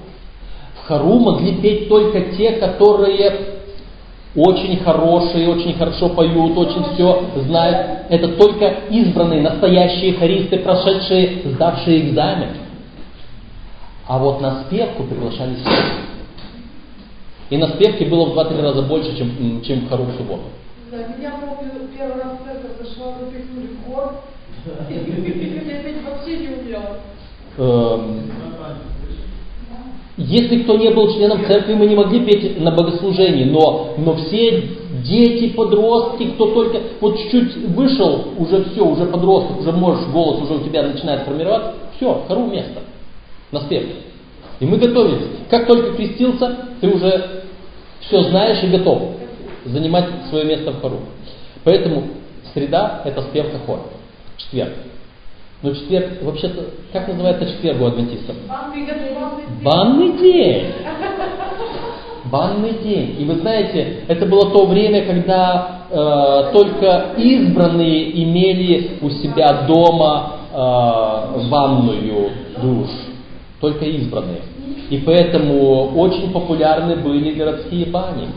В хору могли петь только те, которые очень хорошие, очень хорошо поют, очень все знают. Это только избранные, настоящие хористы, прошедшие, сдавшие экзамен. А вот на спевку приглашали все. И на спевке было в 2-3 раза больше, чем, чем в хору в субботу. Да, меня помню, первый раз в церковь зашла, запихнули в хор. Я ведь вообще не умела. Эм, если кто не был членом церкви, мы не могли петь на богослужении, но, но все дети, подростки, кто только вот чуть-чуть вышел, уже все, уже подросток, уже можешь, голос уже у тебя начинает формироваться, все, хору место, на спев. И мы готовились. Как только крестился, ты уже все знаешь и готов занимать свое место в хору. Поэтому среда – это спевка хора. Четверг. Но четверг, вообще-то, как называется четверг у адвентистов? Банный день. Банный день. И вы знаете, это было то время, когда э, только избранные имели у себя дома э, ванную душ. Только избранные. И поэтому очень популярны были городские бани.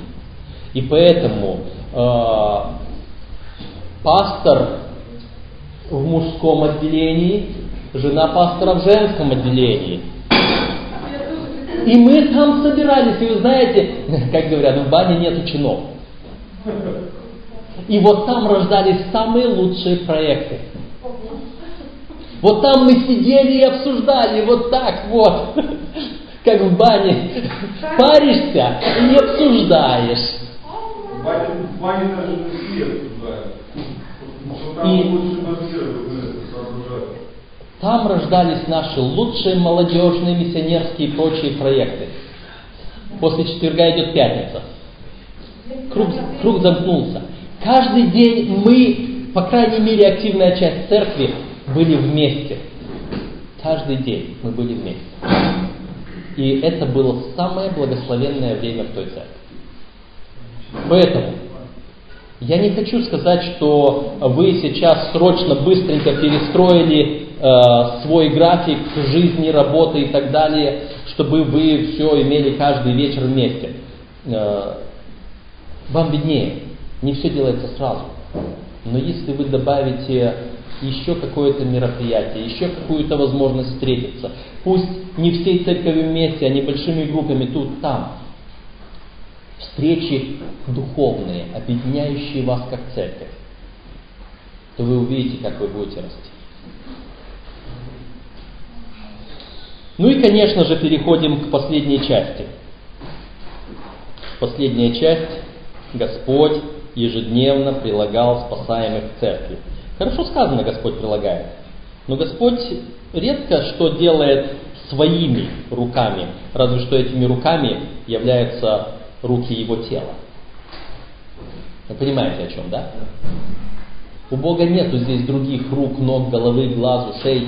И поэтому э, пастор в мужском отделении, жена пастора в женском отделении. И мы там собирались, и вы знаете, как говорят, в бане нету чинов. И вот там рождались самые лучшие проекты. Вот там мы сидели и обсуждали, вот так вот, как в бане. Паришься и не обсуждаешь. В бане, даже свет обсуждают. И-. Там рождались наши лучшие молодежные, миссионерские и прочие проекты. После четверга идет пятница. Круг, круг замкнулся. Каждый день мы, по крайней мере, активная часть церкви, были вместе. Каждый день мы были вместе. И это было самое благословенное время в той церкви. Поэтому я не хочу сказать, что вы сейчас срочно, быстренько перестроили э, свой график жизни, работы и так далее, чтобы вы все имели каждый вечер вместе. Э, вам виднее, не все делается сразу. Но если вы добавите еще какое-то мероприятие, еще какую-то возможность встретиться, пусть не всей церковью вместе, а небольшими группами тут, там, встречи духовные, объединяющие вас как церковь, то вы увидите, как вы будете расти. Ну и, конечно же, переходим к последней части. Последняя часть Господь ежедневно прилагал спасаемых к церкви. Хорошо сказано, Господь прилагает. Но Господь редко что делает своими руками, разве что этими руками являются руки Его тела. Вы понимаете, о чем, да? У Бога нету здесь других рук, ног, головы, глаз, ушей,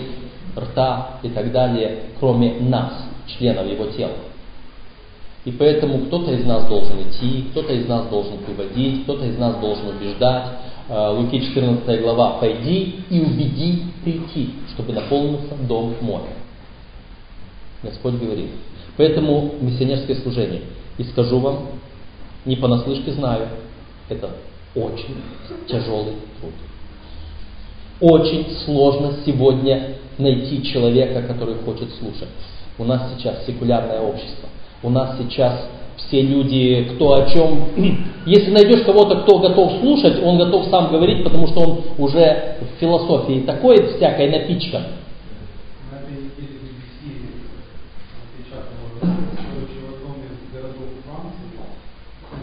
рта и так далее, кроме нас, членов Его тела. И поэтому кто-то из нас должен идти, кто-то из нас должен приводить, кто-то из нас должен убеждать. Э, Луки 14 глава, «Пойди и убеди прийти, чтобы наполнился дом мой». Господь говорит. Поэтому миссионерское служение. И скажу вам, не понаслышке знаю, это очень тяжелый труд. Очень сложно сегодня найти человека, который хочет слушать. У нас сейчас секулярное общество. У нас сейчас все люди, кто о чем... Если найдешь кого-то, кто готов слушать, он готов сам говорить, потому что он уже в философии такой всякой напичкан. На этой неделе в BBC напечатано, короче, в одном из городов Франции,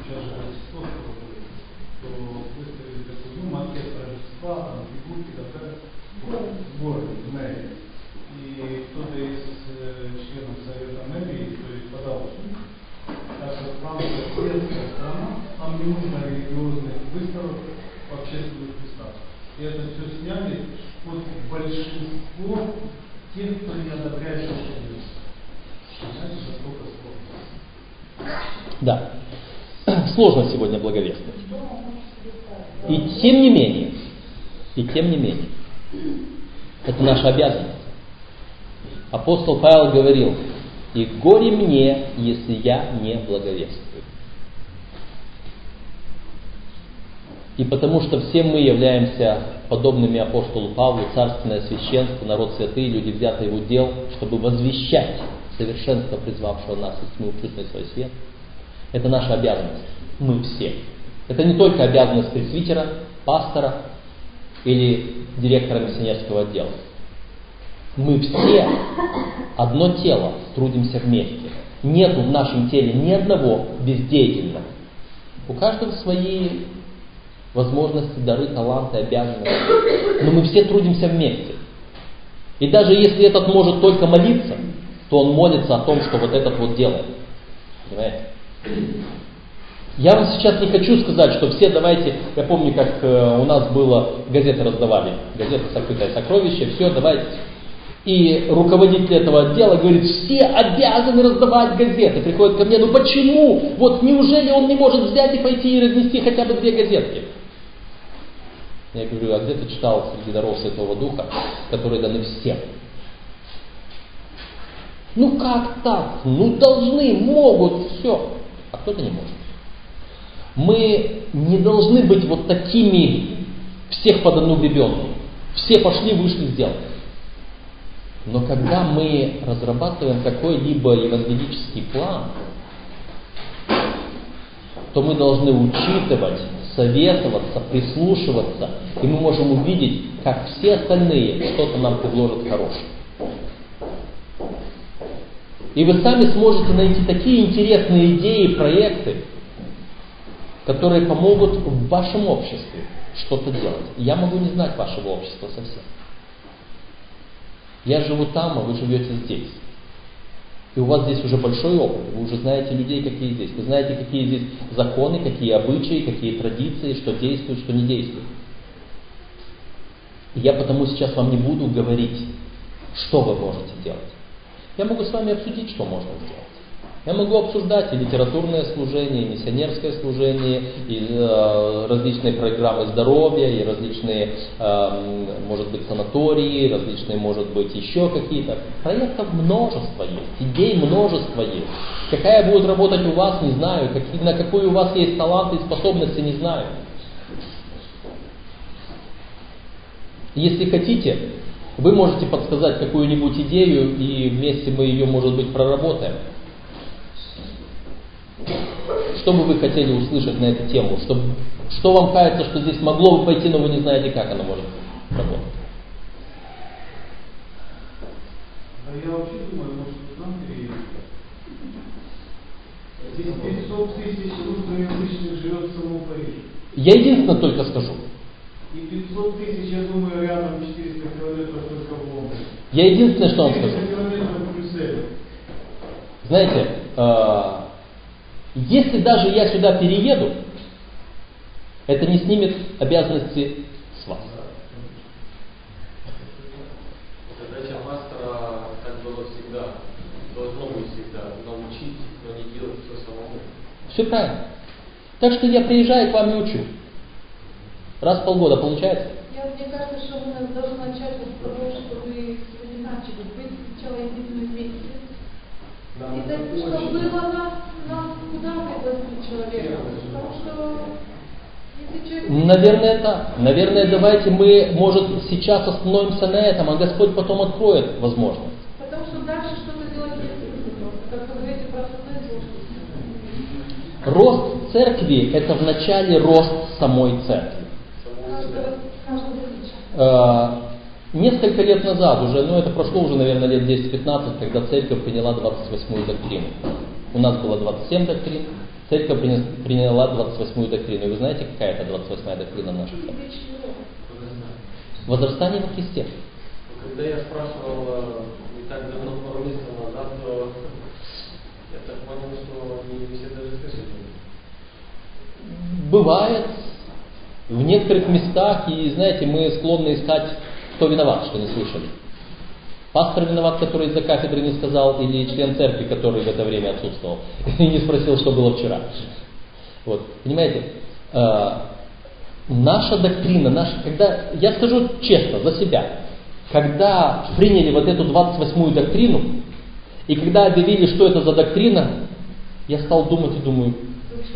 сейчас же Рождество скоро будет, то выставили такой, ну, макет Рождества, там, фигурки, такая, в городе, в мэрии. И кто-то из э, членов Совета мэрии, то есть подал в суд, так как Франция светская страна, там не нужно религиозных выставок в общественных местах. И это все сняли вот большинство тех, кто не одобряет то, что есть. Понимаете, насколько сложно. Да. Сложно сегодня благовествовать. И тем не менее, и тем не менее, это наша обязанность. Апостол Павел говорил, и горе мне, если я не благовествую. И потому что все мы являемся подобными апостолу Павлу, царственное священство, народ святый, люди взятые в удел, чтобы возвещать совершенство призвавшего нас из тьмы в чудный свой свет. Это наша обязанность. Мы все. Это не только обязанность пресвитера, пастора или директора миссионерского отдела. Мы все одно тело трудимся вместе. Нет в нашем теле ни одного бездеятельного. У каждого свои возможности, дары, таланты, обязанности. Но мы все трудимся вместе. И даже если этот может только молиться, то он молится о том, что вот этот вот делает. Понимаете? Я вам сейчас не хочу сказать, что все давайте, я помню, как э, у нас было, газеты раздавали, газета «Сокрытое сокровище», все, давайте. И руководитель этого отдела говорит, все обязаны раздавать газеты. Приходит ко мне, ну почему? Вот неужели он не может взять и пойти и разнести хотя бы две газетки? Я говорю, а где ты читал среди даров Святого Духа, которые даны всем? Ну как так? Ну должны, могут, все. А кто-то не может. Мы не должны быть вот такими всех под одну гребенку. Все пошли, вышли, сделали. Но когда мы разрабатываем какой-либо евангелический план, то мы должны учитывать, советоваться, прислушиваться, и мы можем увидеть, как все остальные что-то нам предложат хорошее. И вы сами сможете найти такие интересные идеи, проекты, которые помогут в вашем обществе что-то делать. Я могу не знать вашего общества совсем. Я живу там, а вы живете здесь. И у вас здесь уже большой опыт, вы уже знаете людей, какие здесь. Вы знаете, какие здесь законы, какие обычаи, какие традиции, что действует, что не действует. И я потому сейчас вам не буду говорить, что вы можете делать. Я могу с вами обсудить, что можно сделать. Я могу обсуждать и литературное служение, и миссионерское служение, и э, различные программы здоровья, и различные, э, может быть, санатории, различные, может быть, еще какие-то. Проектов множество есть, идей множество есть. Какая будет работать у вас, не знаю, какие, на какой у вас есть таланты и способности, не знаю. Если хотите, вы можете подсказать какую-нибудь идею, и вместе мы ее, может быть, проработаем. Что бы вы хотели услышать на эту тему? Что, что вам кажется, что здесь могло бы пойти, но вы не знаете, как оно может работать? А я вообще думаю, может, к нам переехать. Здесь 500 тысяч русскоязычных живет в самом Париже. Я единственное только скажу. И 500 тысяч, я думаю, рядом 400 километров только в. Я единственное, что вам скажу. 400 километров в Брюсселе. Знаете, э, если даже я сюда перееду, это не снимет обязанности с вас. Задача пастора, так было всегда, должно быть всегда, научить, но не делать все самому. Все правильно. Так что я приезжаю к вам и учу. Раз в полгода получается? Я, мне кажется, что мы должны начать вот с того, что вы начали. Вы сначала единую вместе. И так, что было нас, Наверное, так. Наверное, давайте мы, может, сейчас остановимся на этом, а Господь потом откроет возможность. Потому что дальше что-то делать. Как вы говорите про Рост церкви – это вначале рост самой церкви. Э, Несколько лет назад, уже, ну это прошло уже, наверное, лет 10-15, когда церковь приняла 28-ю доктрину. У нас было 27 доктрин, церковь приня- приняла 28-ю доктрину. И вы знаете, какая это 28-я доктрина наша? Возрастание во Христе. Когда я спрашивал э, не так давно, пару месяцев назад, то я так понял, что не все даже слышали. Бывает в некоторых местах, и знаете, мы склонны искать, кто виноват, что не слышали. Пастор виноват, который из-за кафедры не сказал, или член церкви, который в это время отсутствовал, и не спросил, что было вчера. Вот, понимаете, э, наша доктрина, наша, когда, я скажу честно, за себя, когда приняли вот эту 28-ю доктрину, и когда объявили, что это за доктрина, я стал думать и думаю,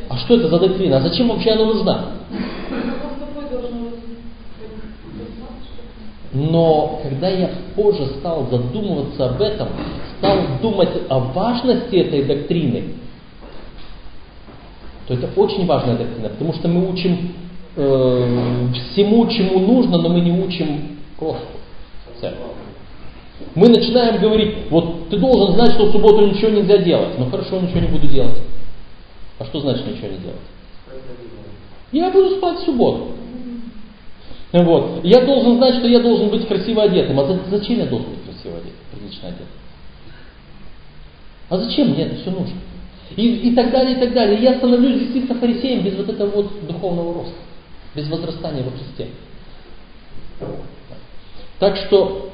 а что это за доктрина? А зачем вообще она нужна? Закон какой должен быть? Но когда я позже стал задумываться об этом, стал думать о важности этой доктрины, то это очень важная доктрина, потому что мы учим э, всему, чему нужно, но мы не учим церковь. Мы начинаем говорить, вот ты должен знать, что в субботу ничего нельзя делать. Ну хорошо, ничего не буду делать. А что значит ничего не делать? Я буду спать в субботу. Вот. Я должен знать, что я должен быть красиво одетым. А за- зачем я должен быть красиво одетым, прилично одетым? А зачем мне это все нужно? И, и так далее, и так далее. Я становлюсь действительно фарисеем без вот этого вот духовного роста, без возрастания во Христе. Так что,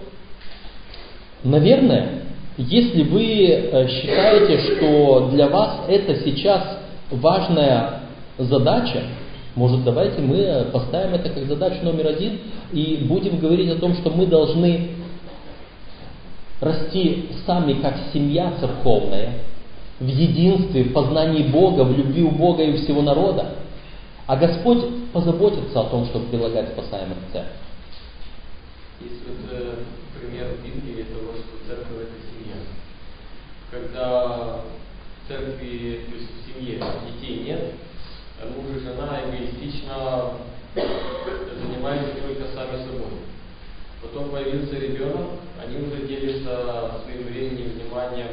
наверное, если вы э, считаете, что для вас это сейчас важная задача, может, давайте мы поставим это как задачу номер один и будем говорить о том, что мы должны расти сами как семья церковная, в единстве, в познании Бога, в любви у Бога и у всего народа. А Господь позаботится о том, чтобы прилагать спасаемых в церковь. Есть вот э, пример в Библии того, церковь это семья. Когда в церкви, то есть в семье детей нет, муж и жена эгоистично занимаются только сами собой. Потом появился ребенок, они уже делятся своим временем, вниманием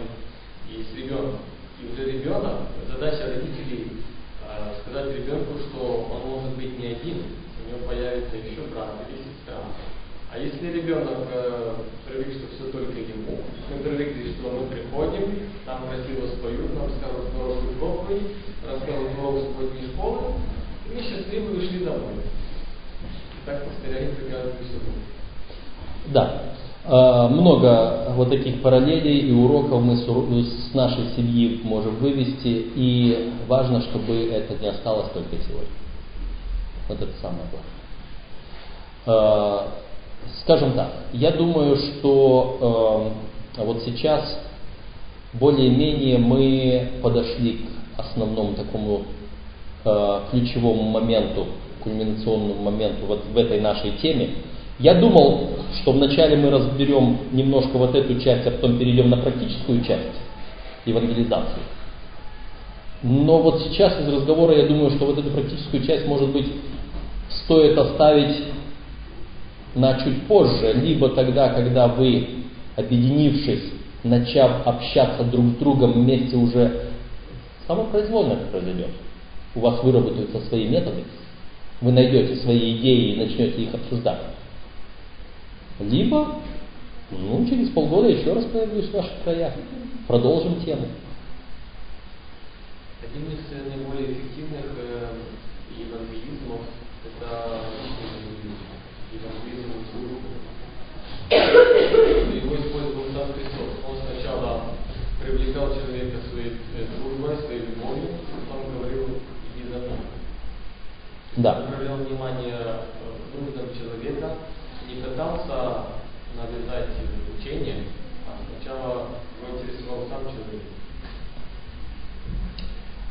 и с ребенком. И уже ребенок, задача родителей э, сказать ребенку, что он может быть не один, у него появится еще брат или сестра. А если ребенок э, привык, что все только ему, мы привыкли, что мы приходим, нам красиво споют, нам скажут хорошую проповедь, расскажут урок субботней школы, и мы счастливы ушли домой. И так повторяется каждую субботу. Да, Э, много вот таких параллелей и уроков мы с нашей семьи можем вывести, и важно, чтобы это не осталось только сегодня. Вот это самое главное. Э, скажем так, я думаю, что э, вот сейчас более-менее мы подошли к основному такому ключевому моменту, кульминационному моменту вот в этой нашей теме. Я думал, что вначале мы разберем немножко вот эту часть, а потом перейдем на практическую часть евангелизации. Но вот сейчас из разговора я думаю, что вот эту практическую часть, может быть, стоит оставить на чуть позже, либо тогда, когда вы, объединившись, начав общаться друг с другом вместе уже самопроизвольно это произойдет. У вас выработаются свои методы, вы найдете свои идеи и начнете их обсуждать. Либо, ну, через полгода еще раз появлюсь в ваших краях. Продолжим тему. Один из наиболее эффективных э, евангелизмов – это евангелизм Его использовал сам Христос. Он сначала привлекал человека своей э, дружбой, своей любовью, потом говорил «иди за мной». Да. Проявлял внимание э, нуждам человека, не пытался навязать учение, а сначала его интересовал сам человек.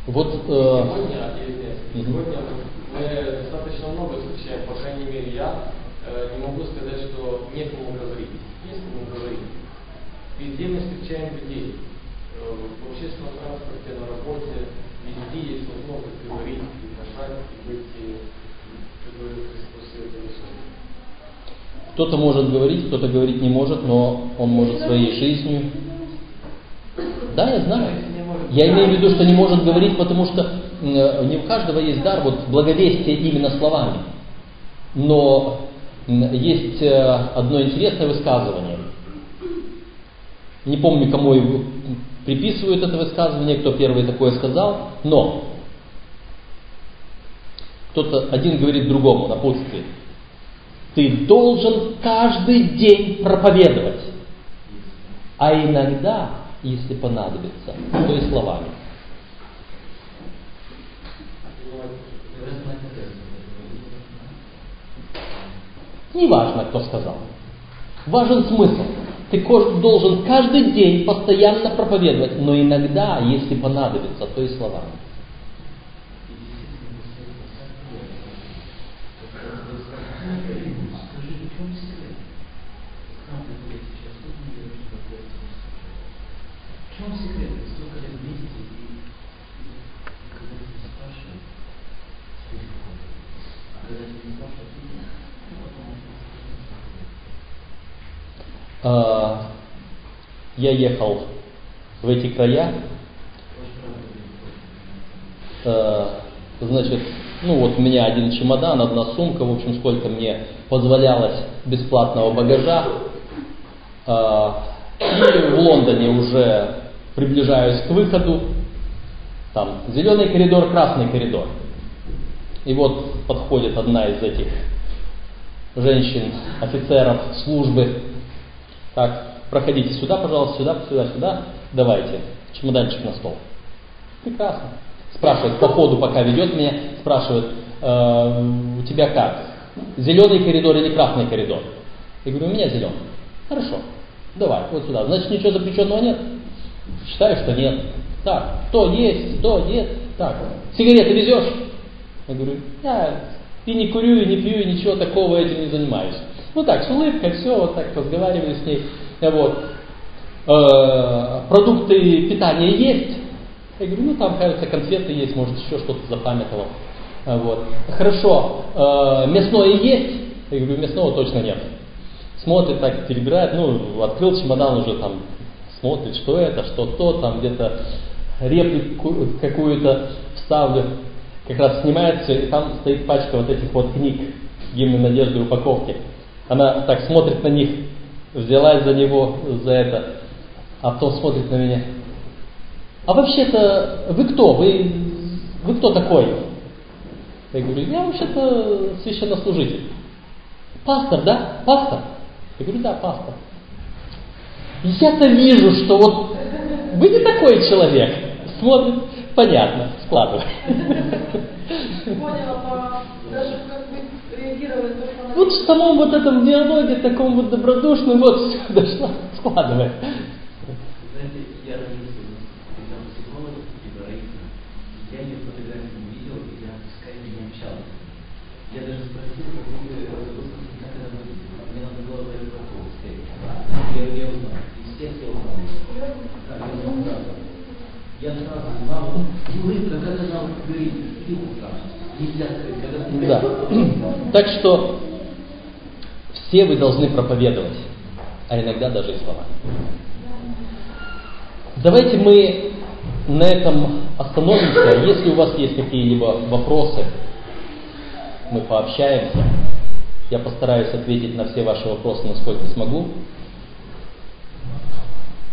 Вот, э... Сегодня, сегодня мы достаточно много встречаем, по крайней мере я э, не могу сказать, что некому говорить. Есть кому говорить. Везде мы встречаем людей. Э, в общественном транспорте, на работе, везде есть возможность говорить, приглашать и быть, как говорил Христос, это кто-то может говорить, кто-то говорить не может, но он может своей жизнью. Да, я знаю. Я имею в виду, что не может говорить, потому что не у каждого есть дар вот благовестие именно словами. Но есть э, одно интересное высказывание. Не помню, кому его приписывают это высказывание, кто первый такое сказал, но кто-то один говорит другому на напутствие. Ты должен каждый день проповедовать. А иногда, если понадобится, то и словами. Неважно, кто сказал. Важен смысл. Ты должен каждый день постоянно проповедовать, но иногда, если понадобится, то и словами. А, я ехал в эти края, а, значит, ну вот у меня один чемодан, одна сумка, в общем, сколько мне позволялось бесплатного багажа. А, и в Лондоне уже приближаюсь к выходу, там зеленый коридор, красный коридор. И вот подходит одна из этих женщин, офицеров службы, так, проходите сюда, пожалуйста, сюда, сюда, сюда. Давайте. Чемоданчик на стол. Прекрасно. Спрашивает по ходу, пока ведет меня, спрашивает, э, у тебя как? Зеленый коридор или красный коридор? Я говорю, у меня зеленый. Хорошо. Давай, вот сюда. Значит, ничего запрещенного нет? Считаю, что нет. Так, то есть, то нет. Так, сигареты везешь? Я говорю, я и не курю, и не пью, и ничего такого этим не занимаюсь. Ну так, с улыбкой, все, вот так разговаривали с ней. Вот. э, продукты питания есть? Я говорю, ну там, кажется, конфеты есть, может еще что-то запамятовал. А, вот. Хорошо, э, мясное есть? Я говорю, мясного точно нет. Смотрит так, перебирает, ну, открыл чемодан уже там, смотрит, что это, что то, там где-то реплику какую-то вставлю. Как раз снимается, и там стоит пачка вот этих вот книг гимны надежды упаковки. Она так смотрит на них, взялась за него, за это, а потом смотрит на меня. А вообще-то вы кто? Вы, вы кто такой? Я говорю, я вообще-то священнослужитель. Пастор, да? Пастор? Я говорю, да, пастор. Я-то вижу, что вот вы не такой человек. Смотрит, понятно, складывай. Поняла, даже как Вот в самом вот этом диалоге, таком вот добродушном, вот все дошло, складывай. Знаете, я родился когда психолог и барыца. Я ее фотографию не видел, и я в скайпе не общался. Я даже спросил, как, вы, как это выглядит. Мне надо было говорить про в скайпе. Я, я узнал. Из всех я узнал. Да, я узнал сразу. Я сразу знал, улыбка, когда знал, как говорить, фильм Да. Так что все вы должны проповедовать, а иногда даже и слова. Давайте мы на этом остановимся. Если у вас есть какие-либо вопросы, мы пообщаемся. Я постараюсь ответить на все ваши вопросы, насколько смогу.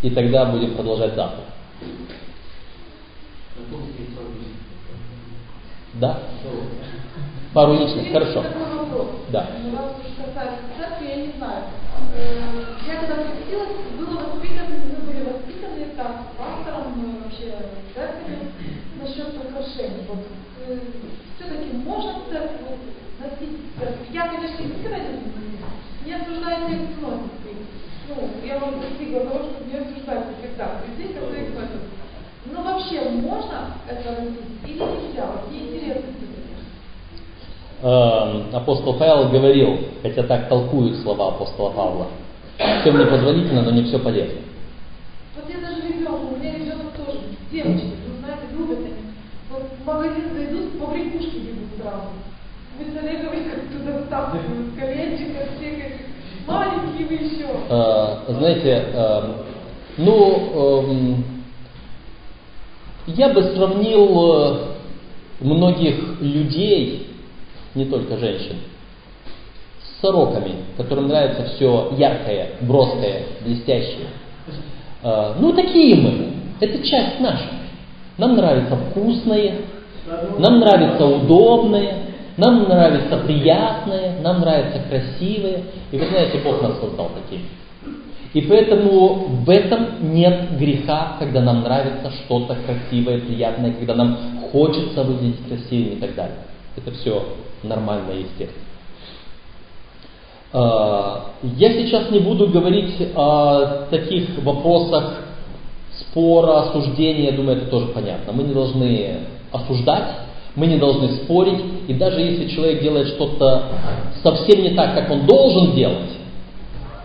И тогда будем продолжать завтра. Да? Пару личных, хорошо. Да. Церкви, я не знаю. Э, Я когда крестилась, было воспитаны, мы были воспитаны как пастором, ну, вообще церковью, насчет украшений. Вот, все-таки можно церковь носить церковь? Я, конечно, никогда не, не осуждаю тех, кто носит их. Ну, я уже достигла того, чтобы не осуждать никогда. Людей, которые их носят. Но вообще можно это носить или нельзя? Вот мне интересно. Эм, апостол Павел говорил, хотя так толкуют слова апостола Павла, все мне позволительно, но не все полезно. Вот я даже ребенку, у меня ребенок тоже, девочки, вы знаете, любят они. Вот в магазин зайдут, по побрякушки бегут сразу. Вы Олеговой как туда втаскивают, коленчика, всех этих, маленькие вы еще. Э, знаете, э, ну, эм, я бы сравнил э, многих людей, не только женщин, с сороками, которым нравится все яркое, броское, блестящее. Э, ну, такие мы. Это часть наша. Нам нравится вкусное, нам нравится удобное, нам нравится приятное, нам нравится красивое. И вы знаете, Бог нас создал такими. И поэтому в этом нет греха, когда нам нравится что-то красивое, приятное, когда нам хочется выглядеть красивым и так далее. Это все нормально и естественно. А, Я сейчас не буду говорить о таких вопросах спора, осуждения, я думаю, это тоже понятно. Мы не должны осуждать, мы не должны спорить, и даже если человек делает что-то совсем не так, как он должен делать,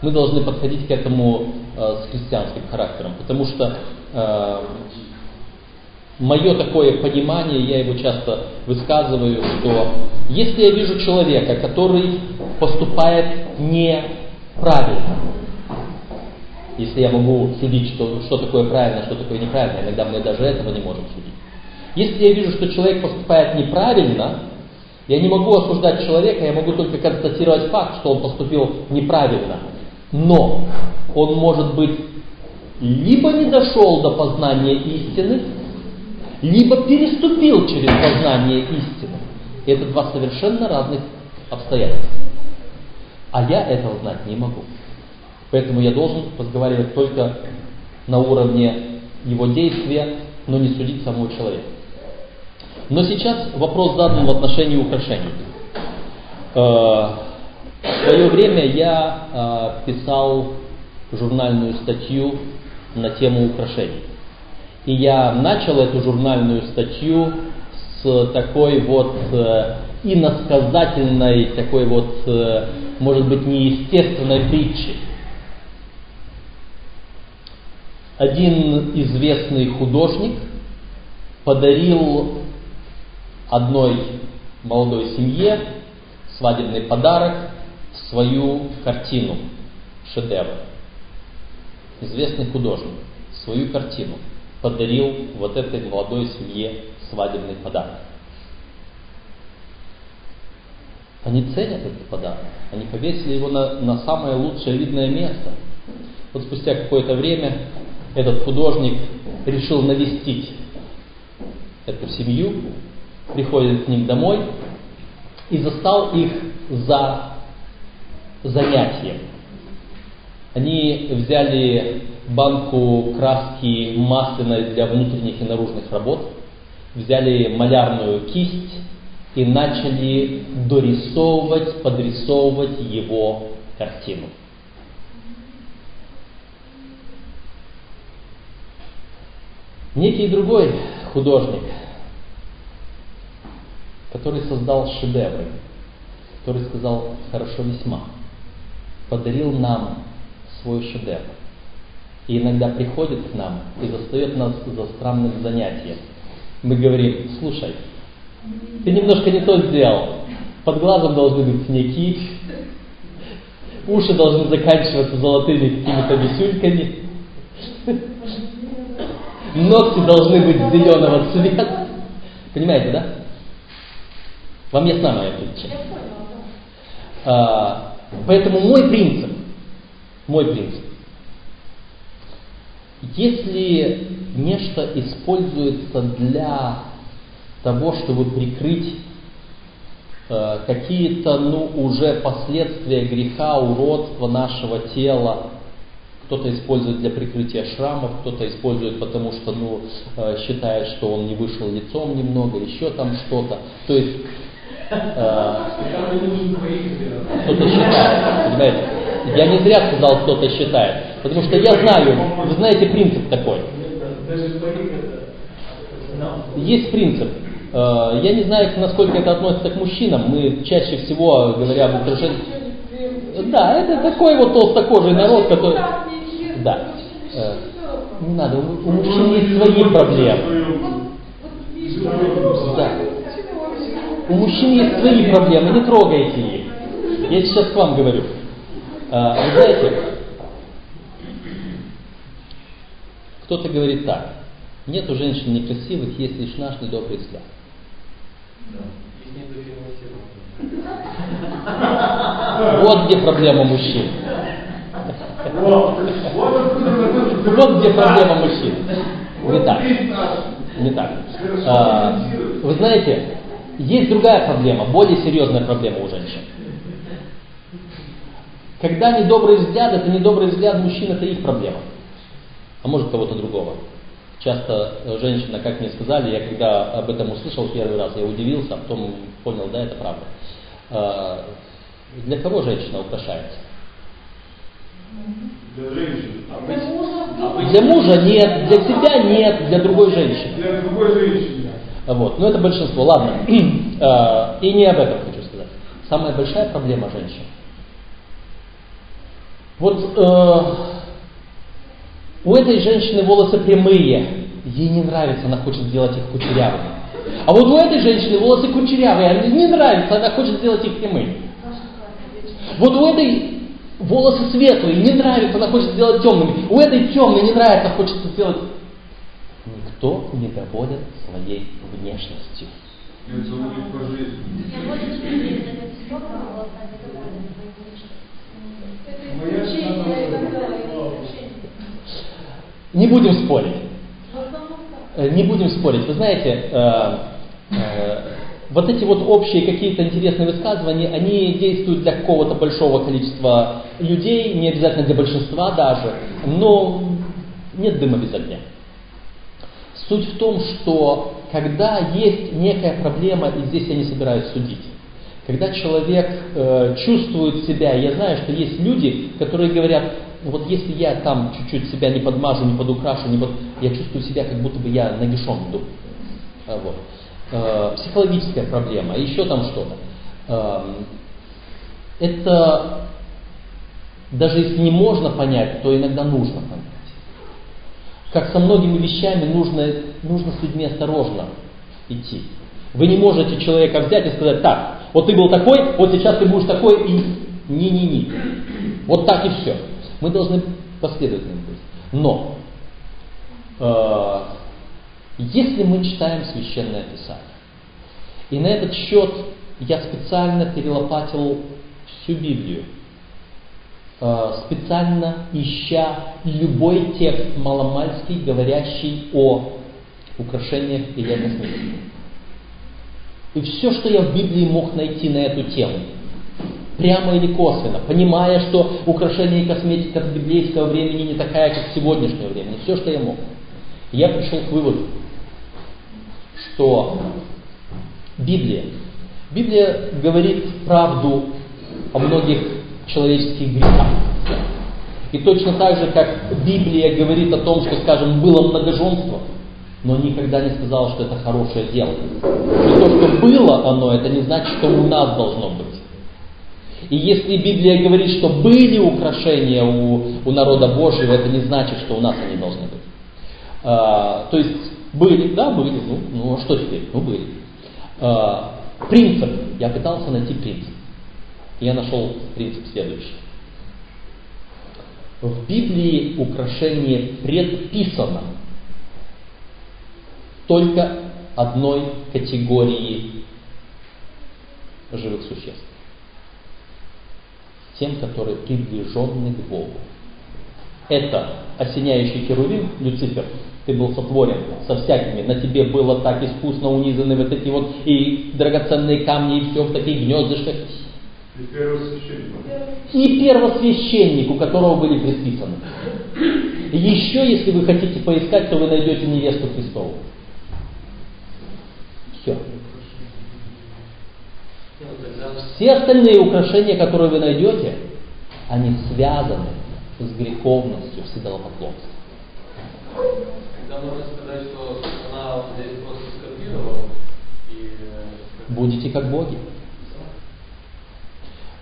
мы должны подходить к этому э, с христианским характером, потому что э, мое такое понимание, я его часто высказываю, что если я вижу человека, который поступает неправильно, если я могу судить, что, что такое правильно, что такое неправильно, иногда мы даже этого не можем судить. Если я вижу, что человек поступает неправильно, я не могу осуждать человека, я могу только констатировать факт, что он поступил неправильно. Но он может быть либо не дошел до познания истины, либо переступил через познание истины. Это два совершенно разных обстоятельства. А я этого знать не могу. Поэтому я должен разговаривать только на уровне его действия, но не судить самого человека. Но сейчас вопрос задан в отношении украшений. В свое время я э, писал журнальную статью на тему украшений. И я начал эту журнальную статью с такой вот э, иносказательной, такой вот, э, может быть, неестественной притчи. один известный художник подарил одной молодой семье свадебный подарок свою картину, шедевр. Известный художник свою картину подарил вот этой молодой семье свадебный подарок. Они ценят этот подарок. Они повесили его на, на самое лучшее видное место. Вот спустя какое-то время этот художник решил навестить эту семью, приходит к ним домой и застал их за занятием. Они взяли банку краски масляной для внутренних и наружных работ, взяли малярную кисть и начали дорисовывать, подрисовывать его картину. Некий другой художник, который создал шедевры, который сказал хорошо весьма, подарил нам свой шедевр. И иногда приходит к нам и застает нас за странным занятием. Мы говорим, слушай, ты немножко не то сделал. Под глазом должны быть синяки, уши должны заканчиваться золотыми какими-то висюльками, ногти должны быть зеленого цвета. Понимаете, да? Вам ясна моя притча? А, поэтому мой принцип, мой принцип, если нечто используется для того, чтобы прикрыть э, какие-то ну, уже последствия греха, уродства нашего тела, кто-то использует для прикрытия шрамов, кто-то использует потому, что ну, э, считает, что он не вышел лицом немного, еще там что-то. То есть кто-то считает, понимаете? Я не зря сказал, кто-то считает, потому что я знаю, вы знаете принцип такой. Есть принцип. Э, я не знаю, насколько это относится к мужчинам. Мы чаще всего, говоря об украшениях... Да, это такой вот толстокожий народ, который... Да. Э, не надо, у мужчин есть свои проблемы. Да. У мужчин есть свои проблемы, не трогайте их. Я сейчас к вам говорю. А, знаете, кто-то говорит так. Нет у женщин некрасивых, есть лишь наш недобрый взгляд. Вот где проблема мужчин. Вот где проблема мужчин. Не так. Не так. А, вы знаете, есть другая проблема, более серьезная проблема у женщин. Когда недобрый взгляд, это недобрый взгляд мужчин, это их проблема. А может кого-то другого. Часто женщина, как мне сказали, я когда об этом услышал первый раз, я удивился, а потом понял, да, это правда. А, для кого женщина украшается? Для женщин. Для мужа нет, для себя нет, для другой женщины. Для другой женщины. Вот. Но это большинство. Ладно. А, и не об этом хочу сказать. Самая большая проблема женщин. Вот э, у этой женщины волосы прямые, ей не нравится, она хочет сделать их кучерявыми. А вот у этой женщины волосы кучерявые, ей не нравится, она хочет сделать их прямыми. Вот у этой волосы светлые, не нравится, она хочет сделать темными. У этой темной не нравится, хочется сделать... Никто не доводит своей внешностью. Не будем спорить. Э, не будем спорить. Вы знаете, э, э, вот эти вот общие какие-то интересные высказывания, они действуют для какого-то большого количества людей, не обязательно для большинства даже, но нет дыма без огня. Суть в том, что когда есть некая проблема, и здесь я не собираюсь судить, когда человек э, чувствует себя, я знаю, что есть люди, которые говорят, вот если я там чуть-чуть себя не подмажу, не подукрашу, не под... я чувствую себя, как будто бы я нагишом иду. А, вот. Э, психологическая проблема, еще там что-то. Э, это даже если не можно понять, то иногда нужно понять. Как со многими вещами нужно, нужно с людьми осторожно идти. Вы не можете человека взять и сказать, так, вот ты был такой, вот сейчас ты будешь такой, и не-не-не. Вот так и все. Мы должны последовательно быть. Но, э, если мы читаем Священное Писание, и на этот счет я специально перелопатил всю Библию, специально ища любой текст маломальский, говорящий о украшениях или о косметике. И все, что я в Библии мог найти на эту тему, прямо или косвенно, понимая, что украшение и косметика с библейского времени не такая, как сегодняшнего времени, все, что я мог, я пришел к выводу, что Библия, Библия говорит правду о многих человеческих грехах. И точно так же, как Библия говорит о том, что, скажем, было многоженство, но никогда не сказала, что это хорошее дело. И то, что было оно, это не значит, что у нас должно быть. И если Библия говорит, что были украшения у, у народа Божьего, это не значит, что у нас они должны быть. А, то есть были, да, были, ну, ну а что теперь? Ну были. А, принцип. Я пытался найти принцип. Я нашел принцип следующий. В Библии украшение предписано только одной категории живых существ. Тем, которые приближены к Богу. Это осеняющий херувим Люцифер. Ты был сотворен со всякими. На тебе было так искусно унизаны вот эти вот и драгоценные камни, и все в таких гнездышках. И первосвященник. И которого были предписаны. Еще, если вы хотите поискать, то вы найдете невесту Христову. Все. Все остальные украшения, которые вы найдете, они связаны с греховностью, с идолопоклонством. Тогда можно сказать, что она здесь просто скопировала и... э, Будете как боги.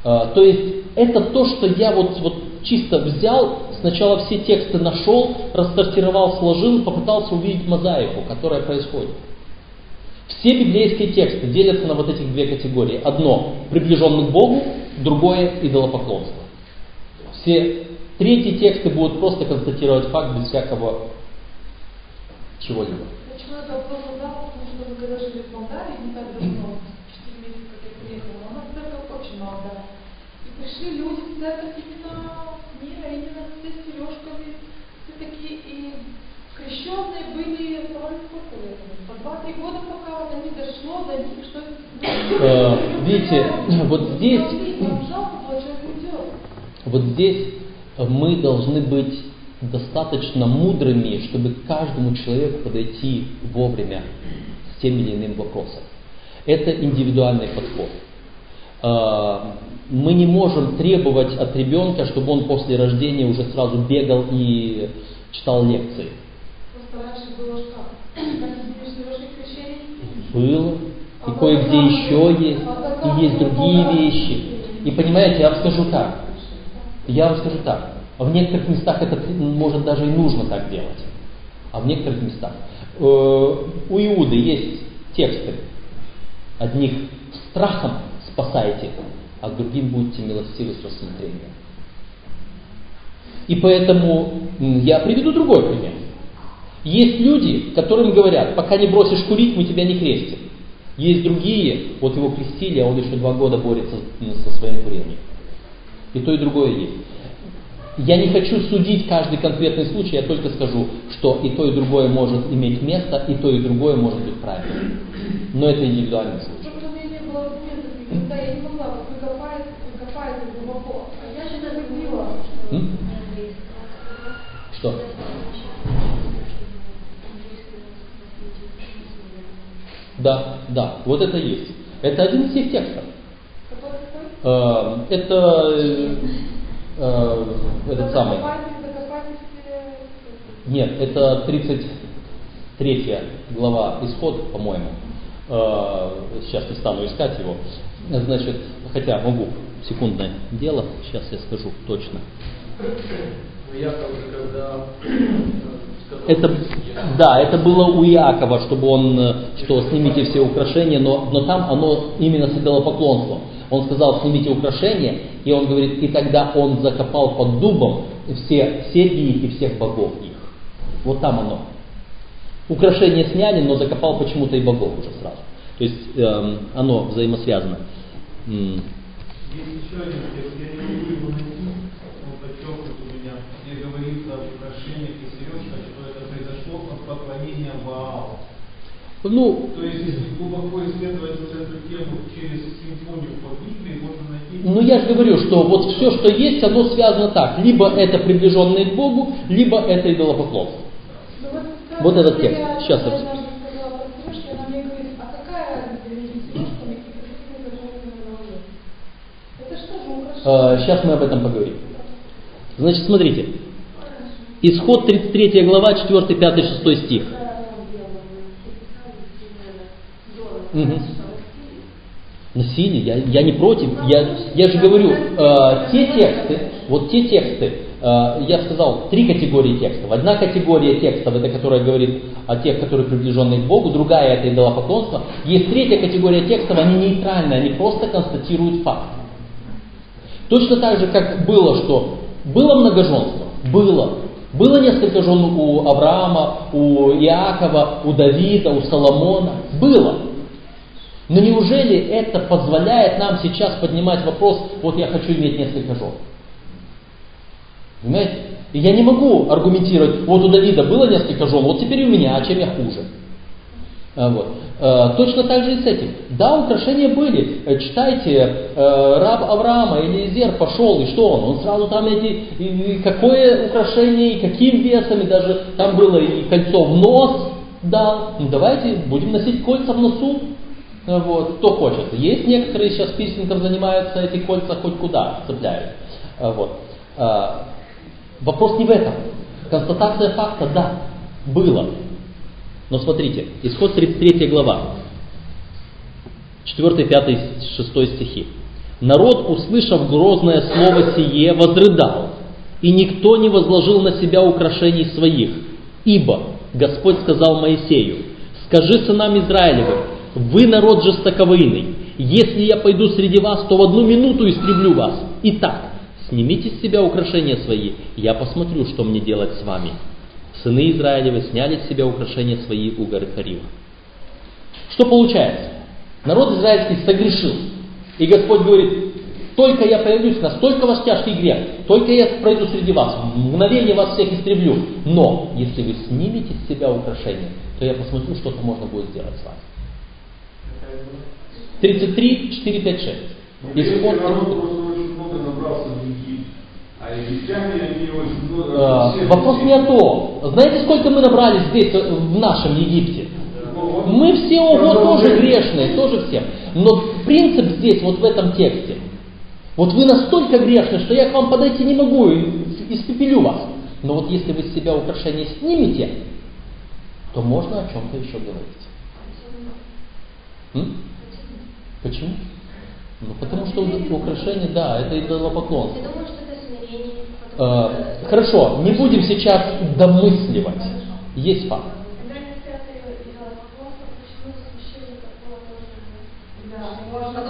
А, то есть это то, что я вот, вот чисто взял, сначала все тексты нашел, рассортировал, сложил, попытался увидеть мозаику, которая происходит. Все библейские тексты делятся на вот этих две категории. Одно – приближенный к Богу, другое – идолопоклонство. Все третьи тексты будут просто констатировать факт без всякого чего-либо. Почему этот вопрос задал? Потому что мы когда жили в Молдавии, не так давно, 4 месяца, как я приехала, у нас церковь очень молодая. И пришли люди в церковь именно мира, именно с сережками, все такие, и крещенные были сколько лет? По 2-3 года, пока до них дошло, до них, что... Э, видите, вот здесь-. Вот здесь мы должны быть достаточно мудрыми, чтобы к каждому человеку подойти вовремя с тем или иным вопросом. Это индивидуальный подход. А, Мы не можем требовать от ребенка, чтобы он после рождения уже сразу бегал и читал лекции. Было что? И кое-где еще есть. И есть другие вещи. И понимаете, я вам скажу так. Я вам скажу так. В некоторых местах это может даже и нужно так делать. А в некоторых местах. Э, У Иуды есть тексты. Одних страхом спасайте, а к другим будьте милостивы с рассмотрением. И поэтому я приведу другой пример. Есть люди, которым говорят, пока не бросишь курить, мы тебя не крестим. Есть другие, вот его крестили, а он еще два года борется со своим курением. И то, и другое есть. Я не хочу судить каждый конкретный случай, я только скажу, что и то, и другое может иметь место, и то, и другое может быть правильным. Но это индивидуальный случай. Когда я не могла, вот вы копаете, вы копаете глубоко, а я не находила. М? Что? Да, да, вот это есть. Это один из тех текстов. Э, Это э, э, этот самый. Нет, это 33 глава Исход, по-моему. Э, Сейчас не стану искать его. Значит, хотя могу, секундное дело, сейчас я скажу точно. Ну, э, Это, да, это было у Иакова, чтобы он, э, что снимите все украшения, но, но там оно именно с идолопоклонством. Он сказал, снимите украшения, и он говорит, и тогда он закопал под дубом все серьги и всех богов их. Вот там оно. Украшения сняли, но закопал почему-то и богов уже сразу. То есть эм, оно взаимосвязано. Есть еще один текст, я не могу его найти, он подчеркнут у меня, где говорится об украшениях и сережках, что это произошло от поклонения Ваалу. Ну, То есть, если глубоко исследовать вот эту тему через симфонию по Библии, можно найти... ну я же говорю, что вот все, что есть, оно связано так. Либо это приближенные к Богу, либо это идолопоклонство. Ну, вот, Вот этот текст. Сейчас я однажды сказала про сережки, она мне говорит, а какая разница между сережками и красивыми зажженными на голове? Это что же украшение? Сейчас мы об этом поговорим. Значит, смотрите. Исход 33 глава, 4, 5, 6 стих. Мгм. Насилие, я, я не против. Я, я же говорю, э, те тексты, вот те тексты, э, я сказал, три категории текстов. Одна категория текстов, это которая говорит о тех, которые приближены к Богу, другая это идолопоклонство. Есть третья категория текстов, они нейтральные, они просто констатируют факт. Точно так же, как было, что было многоженство, было. Было несколько жен у Авраама, у Иакова, у Давида, у Соломона. Было. Но неужели это позволяет нам сейчас поднимать вопрос, вот я хочу иметь несколько жен? Понимаете? Я не могу аргументировать, вот у Давида было несколько жен, вот теперь у меня, а чем я хуже? А, Вот. Э, Точно так же и с этим. Да, украшения были. Э, Читайте, э, раб Авраама, Элизер пошел, и что он? Он сразу там эти, и- какое украшение, и каким весом, и даже там было и кольцо в нос дал. Ну давайте будем носить кольца в носу. Э, Вот, кто хочет. Есть некоторые сейчас пирсингом занимаются, эти кольца хоть куда цепляют. Вот. Вопрос не в этом. Констатация факта, да, было. Но смотрите, исход 33 глава, 4, 5, 6 стихи. Народ, услышав грозное слово сие, возрыдал, и никто не возложил на себя украшений своих. Ибо Господь сказал Моисею, скажи сынам Израилевым, вы народ жестоковыйный, если я пойду среди вас, то в одну минуту истреблю вас. Итак, снимите с себя украшения свои, я посмотрю, что мне делать с вами. Сыны Израилевы сняли с себя украшения свои у горы Харива. Что получается? Народ израильский согрешил. И Господь говорит, только я появлюсь, настолько у вас тяжкий грех, только я пройду среди вас, в мгновение вас всех истреблю. Но, если вы снимете с себя украшения, то я посмотрю, что-то можно будет сделать с вами. 33, 4, 5, 6. Еврейский Исход А египтяне, они очень много... Э, Вопрос не о том. Знаете, сколько мы набрали здесь, э, в нашем Египте? Ну, Мы все ого, тоже грешные, тоже все. Но принцип здесь, вот в этом тексте. Вот вы настолько грешны, что я к вам подойти не могу и испепелю вас. Но вот если вы с себя украшения снимете, то можно о чем-то еще говорить. М? Почему? Ну, потому что украшение, да, это идолопоклонство. Я думаю, что это смирение. потому Э, что- Хорошо, не будем сейчас домысливать. Есть факт.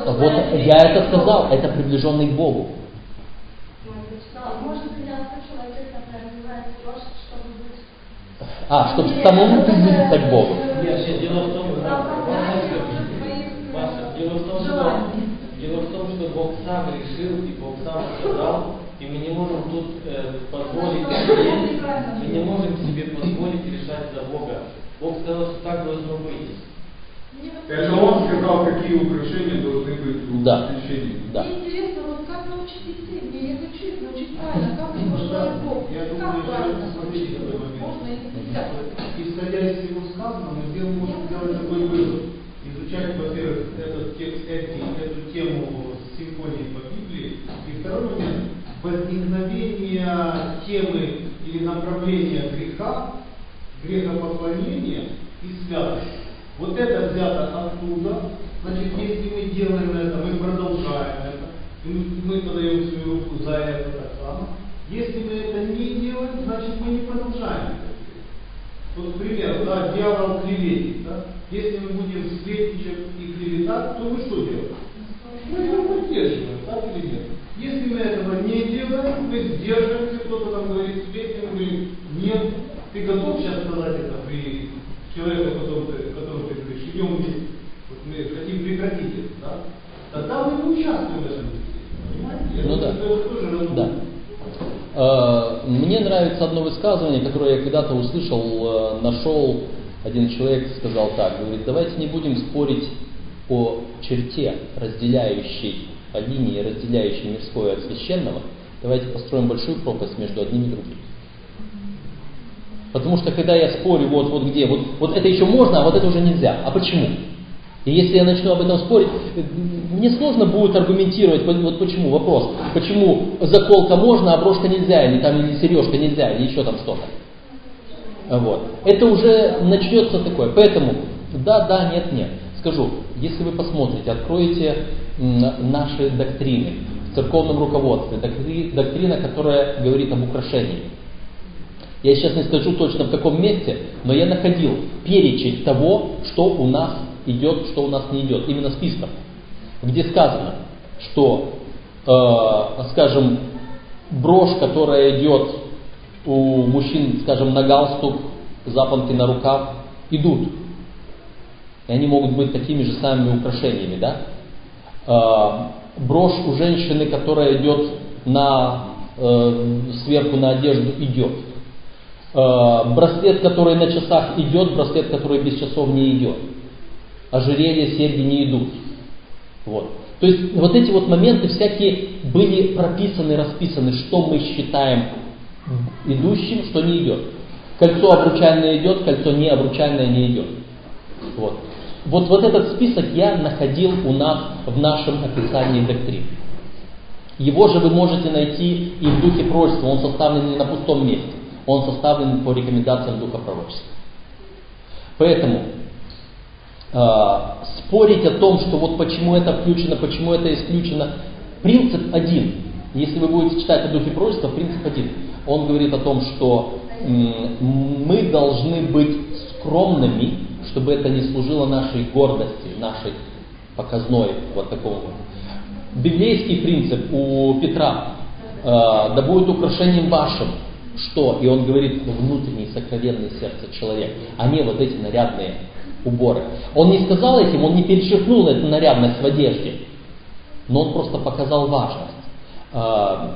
Вот я это сказал, это приближенный к Богу. А, чтобы самому приблизиться к Богу. Нет, дело в том, Маша, дело в том, что дело в том, что Бог сам решил и Бог сам сказал, и мы не можем тут э, позволить себе, мы не можем себе позволить решать за Бога. Бог сказал, что так должно быть. Это он сказал, какие украшения должны быть у Да. священника. Да. Мне интересно, вот как научить детей? Мне я хочу их научить правильно, как уважать Бога. Я Как думаю, правильно смотрите научить? Можно и нельзя. Исходя из всего сказанного, мы можем сделать такой вывод. Изучать, во-первых, этот текст, эти, эту тему симфонии по Библии. И второй момент, возникновение темы или направления греха, грехопоклонения и святости. Вот это взято оттуда, значит, если мы делаем это, мы продолжаем это, и мы, подаем свою руку за это так само. Если мы это не делаем, значит мы не продолжаем это. Вот, к примеру, да, дьявол клеветник, да? Если мы будем сплетничать и клеветать, то мы что делаем? Мы его поддерживаем, так или нет? Если мы этого сдерживаемся, кто-то там говорит сплетни, мы говорим, нет, ты готов сейчас сказать это при человеке, которому ты, которому ты говоришь, идем вместе, вот мы хотим прекратить это, да? Тогда мы не участвуем в этом Понимаете? Ну да. тоже. Да. Э, Мне нравится одно высказывание, которое я когда-то услышал, э, нашел, один человек сказал так, говорит, давайте не будем спорить о черте, разделяющей, о линии, разделяющей мирское от священного, давайте построим большую пропасть между одним и другим. Потому что когда я спорю, вот, вот где, вот, вот это еще можно, а вот это уже нельзя. А почему? И если я начну об этом спорить, мне сложно будет аргументировать, вот почему, вопрос, почему заколка можно, а брошка нельзя, или там или сережка нельзя, или еще там что-то. Вот. Это уже начнется такое. Поэтому да, да, нет, нет. Скажу, если вы посмотрите, откроете наши доктрины церковном руководстве, доктри- доктрина, которая говорит об украшении. Я сейчас не скажу точно в каком месте, но я находил перечень того, что у нас идет, что у нас не идет. Именно списком. Где сказано, что, э, скажем, брошь, которая идет у мужчин, скажем, на галстук, запонки на рукав, идут. И они могут быть такими же самыми украшениями, да? Брошь у женщины, которая идет на, э, сверху на одежду, идет. Э, браслет, который на часах идет, браслет, который без часов не идет. Ожерелья, серьги не идут. Вот. То есть вот эти вот моменты всякие были прописаны, расписаны, что мы считаем идущим, что не идет. Кольцо обручальное идет, кольцо не обручальное не идет. Вот. Вот, вот этот список я находил у нас в нашем описании доктрин. Его же вы можете найти и в духе пророчества, он составлен не на пустом месте, он составлен по рекомендациям духа пророчества. Поэтому э, спорить о том, что вот почему это включено, почему это исключено, принцип один. Если вы будете читать о духе пророчества, принцип один. Он говорит о том, что м, мы должны быть скромными, чтобы это не служило нашей гордости, нашей показной вот такому вот. Библейский принцип у Петра, э, да будет украшением вашим, что? И он говорит, внутренний сокровенный сердце человека, а не вот эти нарядные уборы. Он не сказал этим, он не перечеркнул эту нарядность в одежде, но он просто показал важность. Э,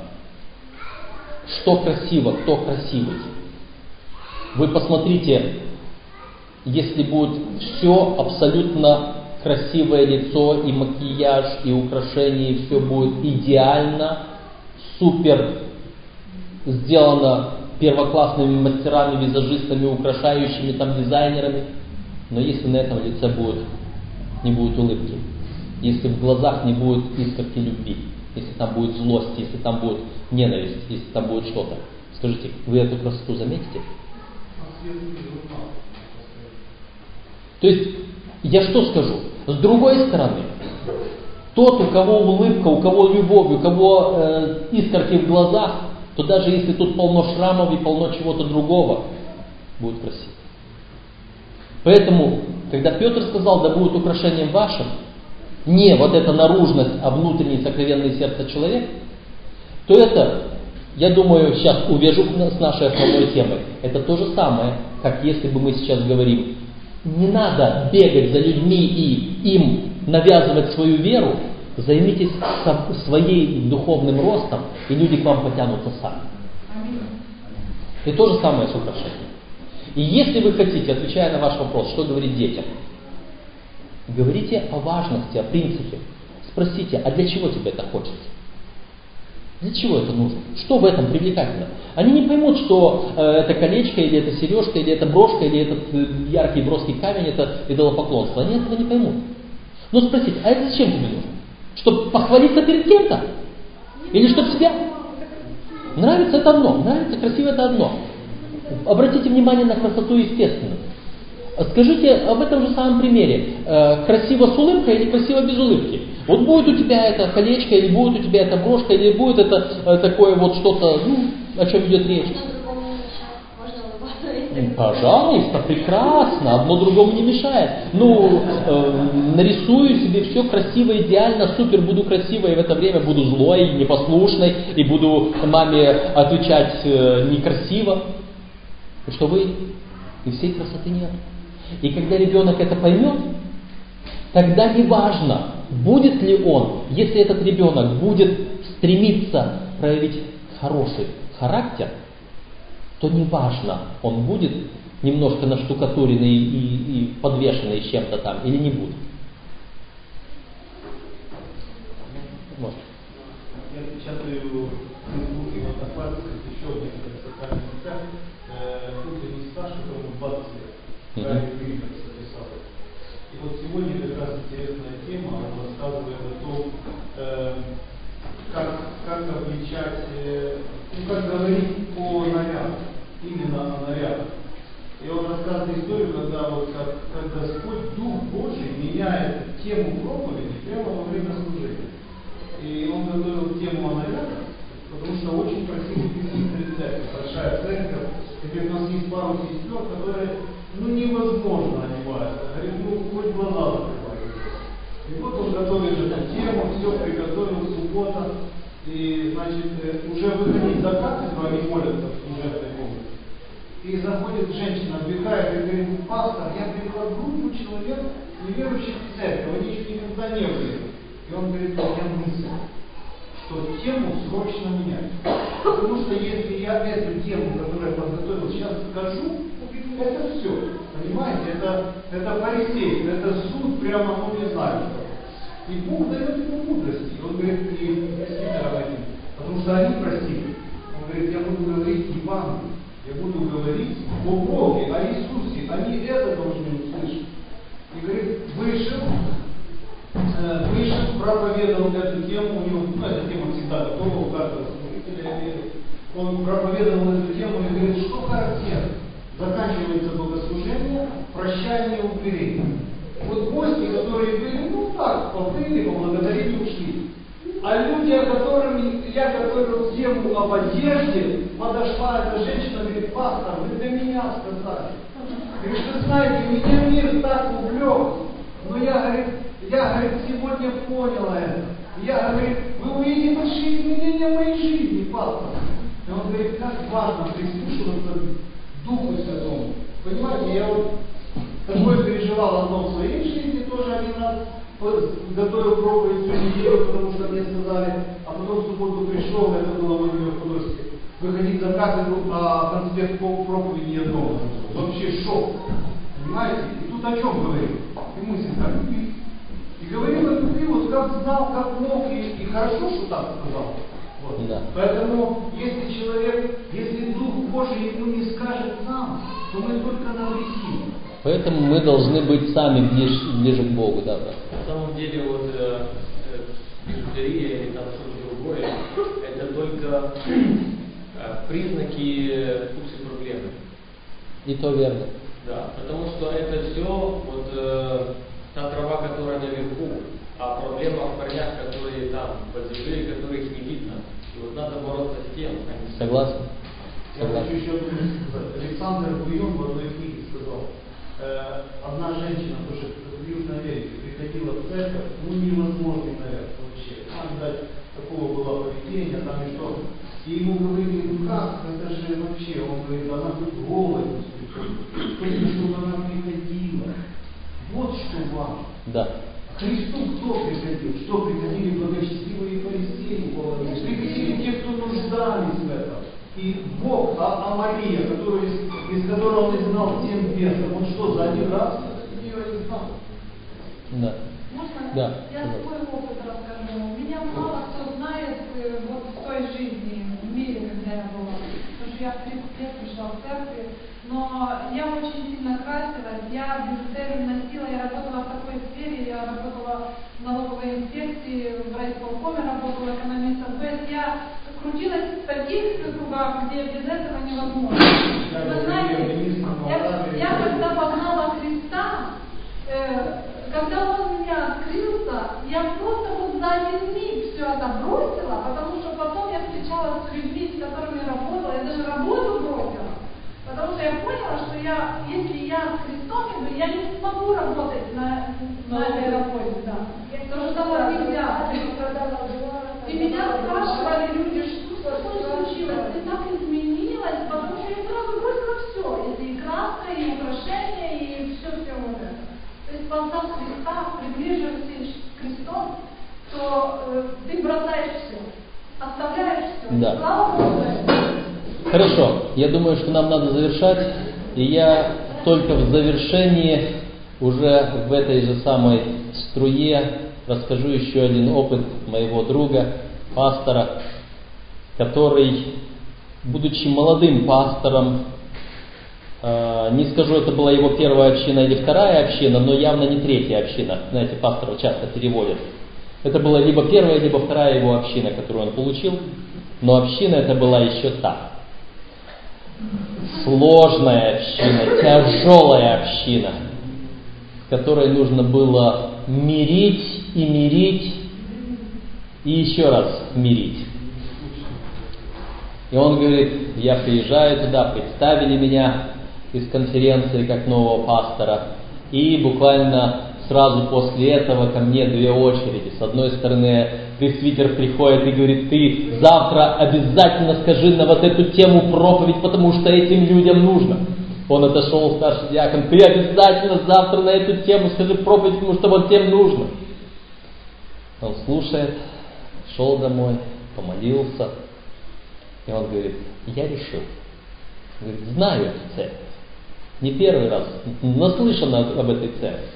что красиво, кто красивый. Вы посмотрите, если будет все абсолютно красивое лицо, и макияж, и украшения, и все будет идеально, супер сделано первоклассными мастерами, визажистами, украшающими там дизайнерами, но если на этом лице будет, не будет улыбки, если в глазах не будет искорки любви, если там будет злость, если там будет ненависть, если там будет что-то, скажите, вы эту красоту заметите? То есть, я что скажу? С другой стороны, тот, у кого улыбка, у кого любовь, у кого э, искорки в глазах, то даже если тут полно шрамов и полно чего-то другого, будет красиво. Поэтому, когда Петр сказал, да будет украшением вашим, не вот эта наружность, а внутреннее сокровенное сердце человека, то это, я думаю, сейчас увяжу с нашей основной темой. Это то же самое, как если бы мы сейчас говорим, не надо бегать за людьми и им навязывать свою веру, займитесь своей духовным ростом, и люди к вам потянутся сами. И то же самое с украшением. И если вы хотите, отвечая на ваш вопрос, что говорить детям, говорите о важности, о принципе. Спросите, а для чего тебе это хочется? Для чего это нужно? Что в этом привлекательно? Они не поймут, что э, это колечко, или это сережка, или это брошка, или этот э, яркий броский камень, это идолопоклонство. Они этого не поймут. Но спросите, а это зачем тебе нужно? Чтобы похвалиться перед кем-то? Или чтобы себя... Нравится это одно, нравится, красиво это одно. Обратите внимание на красоту естественную. Скажите об этом же самом примере. Э, красиво с улыбкой или красиво без улыбки? Вот будет у тебя это колечко, или будет у тебя эта брошка, или будет это э, такое вот что-то, ну, о чем идет речь. Весь Пожалуйста, прекрасно, одно другому не мешает. Ну, э, нарисую себе все красиво, идеально, супер, буду красивой, и в это время буду злой, непослушной, и буду маме отвечать э, некрасиво. Что вы, и всей красоты нет. И когда ребенок это поймет, тогда не важно, будет ли он, если этот ребенок будет стремиться проявить хороший характер, то не важно, он будет немножко наштукатуренный и, и подвешенный чем-то там или не будет. Может. Я печатаю еще написал. И вот сегодня как раз интересная тема, он рассказывает о том, э, как, как обличать, э, ну, как говорить о нарядах, именно о нарядах. И он рассказывает историю, когда вот как, как Господь, Дух Божий, меняет тему проповеди прямо во время служения. И он готовил тему о нарядах, потому что очень красивый присутствие церковь, большая церковь, где у нас есть пару сестер, которые ну невозможно одеваются. Говорит, ну хоть глаза закрывай. И вот он готовит эту тему, все приготовил, суббота, и, значит, э, уже выходить за кафедру, они молятся в служебной комнате. И заходит женщина, вбегает и говорит, пастор, я привела группу человек, неверующих в церковь, они еще никогда не были. И он говорит, у меня мысль, что тему срочно менять. Потому что если я эту тему, которую я подготовил, сейчас скажу, это все. Понимаете, это, это фарисей, это суд прямо, ну не знаю что. И Бог дает ему мудрости. Он говорит, и действительно этим, потому что они просили. Он говорит, я буду говорить Евангелие. Я буду говорить о Боге, о Иисусе. Они это должны услышать. И говорит, вышел, э, вышел, проповедовал эту тему, у него, ну, эта тема всегда готова у каждого служителя веры. Он проповедовал эту тему и говорит, что характерно. Заканчивается богослужение, прощание дверей. Вот гости, которые были, ну так, побыли, поблагодарили, ушли. А люди, о которых я готовил тему об одежде, подошла эта женщина говорит, пастор, вы для меня сказали. Говорит, вы знаете, меня мир так увлек, но я, говорит, я, говорит, сегодня поняла это. Я, говорит, вы увидите большие изменения в моей жизни, пастор. И он говорит, как важно прислушиваться к Духу Святому. Понимаете, я вот такое переживал одно в своей жизни, тоже один раз готовил проповедь всю неделю, потому что мне сказали, а потом в субботу пришел, это было в Владимир-Ходорске, выходить за кафедру, а конспект проповеди я дома. Вообще шок. Понимаете? И тут о чем говорит? И мысль как любви. И говорил о любви, вот как знал, как мог, и, и хорошо, что так сказал. Вот. Да. Поэтому, если человек, если Божий ему не скажет нам, то мы только навредим. Поэтому мы должны быть сами ближе, ближе к Богу, да, брат? На самом деле вот э, э, бижутерия или там что-то другое, это только э, признаки сути проблемы. И то верно. Да, потому что это все вот э, та трава, которая наверху, а проблема в корнях, которые там под землей, которых не видно. И вот надо бороться с тем, а не с Согласен? Я хочу еще. Александр Буйон в одной книге сказал, э, одна женщина тоже в Южной Америке приходила в церковь, ну невозможный наряд вообще. Там, видать, такого было поведения, там и что. И ему говорили, ну как, это же вообще, он говорит, она тут голая. Только чтобы она приходила. Вот что важно. Да. К Христу кто приходил? Что приходили благочестивые фарисеи? Приходили те, кто нуждались. И Бог, а, а Мария, которую, из, из которого он изгнал семь бесов, он что, за один раз ее изгнал? Да. Можно Да, я свой опыт расскажу? Меня мало кто знает э, вот в той жизни, в мире, когда я была. Потому что я в 30 лет пришла в церковь. Но я очень сильно красилась, я бижутерию носила, я работала в такой сфере, я работала в налоговой инспекции, в райисполкоме работала экономистом. То есть я крутилась в таких кругах, где без этого невозможно. Я Вы знаете, я, я когда познала Христа, э, когда Он меня открылся, я просто вот за один миг все это бросила, потому что потом я встречалась с людьми, с которыми работала, я даже работу бросила. Потому что я поняла, что я, если я с Христом иду, я не смогу работать на, на этой работе, да. То же самое нельзя. И меня спрашивали люди, что с тобой случилось? Ты так изменилась, потому что я сразу бросила все. Это и краска, и украшения, и все-все вот это. То есть ползав Христа, приближившись к Христу, то э, ты бросаешь все, оставляешь все. Да. Слава Богу. Хорошо, я думаю, что нам надо завершать, и я только в завершении уже в этой же самой струе расскажу еще один опыт моего друга, пастора, который, будучи молодым пастором, э, не скажу, это была его первая община или вторая община, но явно не третья община. Знаете, пасторов часто переводят. Это была либо первая, либо вторая его община, которую он получил, но община это была еще та. Сложная община, тяжелая община, которой нужно было мирить и мирить, и еще раз мирить. И он говорит, я приезжаю туда, представили меня из конференции как нового пастора, и буквально сразу после этого ко мне две очереди. С одной стороны, пресвитер приходит и говорит, ты завтра обязательно скажи на вот эту тему проповедь, потому что этим людям нужно. Он отошел, старший диакон, ты обязательно завтра на эту тему скажи проповедь, потому что вот тем нужно. Он слушает, шел домой, помолился, и он говорит, я решил. Он говорит, знаю эту церковь. Не первый раз, наслышан об этой церкви.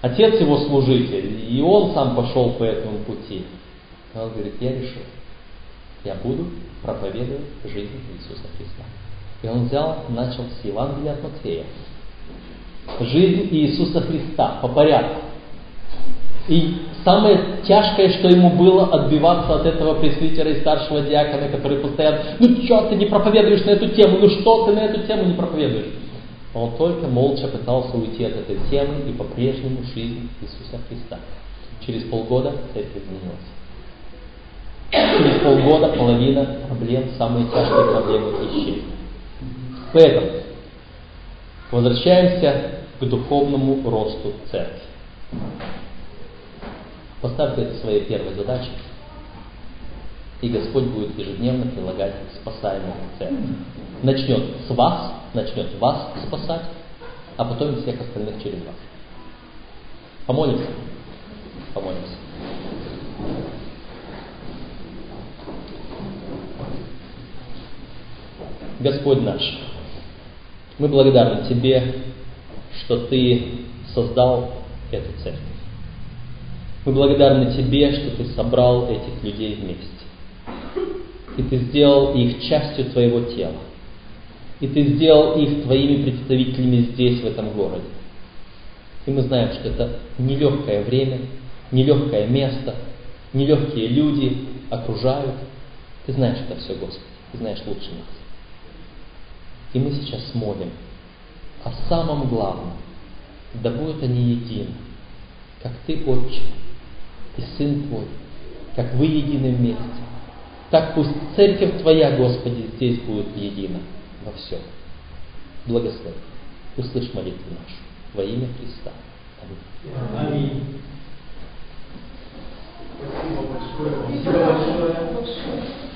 Отец его служитель, и он сам пошел по этому пути. Он говорит, я решил, я буду проповедовать жизнь Иисуса Христа. И он взял, начал с Евангелия от Матфея. Жизнь Иисуса Христа по порядку. И самое тяжкое, что ему было отбиваться от этого пресвитера и старшего диакона, который постоянно, ну что ты не проповедуешь на эту тему, ну что ты на эту тему не проповедуешь? Он только молча пытался уйти от этой темы и по-прежнему жизнь Иисуса Христа. Через полгода церковь изменилась. Через полгода половина проблем, самые тяжкие проблемы исчезли. Поэтому возвращаемся к духовному росту церкви. Поставьте это своей первой задачей, и Господь будет ежедневно прилагать к спасаемому церкви. Начнет с вас, начнет вас спасать, а потом всех остальных через вас. Помолимся? Помолимся. Господь наш, мы благодарны Тебе, что Ты создал эту церковь. Мы благодарны Тебе, что Ты собрал этих людей вместе. И Ты сделал их частью Твоего тела. И Ты сделал их Твоими представителями здесь, в этом городе. И мы знаем, что это нелегкое время, нелегкое место, нелегкие люди окружают. Ты знаешь это все, Господи. Ты знаешь лучше нас. И мы сейчас молим о самом главном. Да будут они едины, как Ты, Отче, и Сын Твой, как вы едины вместе. Так пусть Церковь Твоя, Господи, здесь будет едина во всем. Благослови. Услышь молитву нашу. Во имя Христа. Аминь. Аминь. Спасибо большое. Спасибо большое.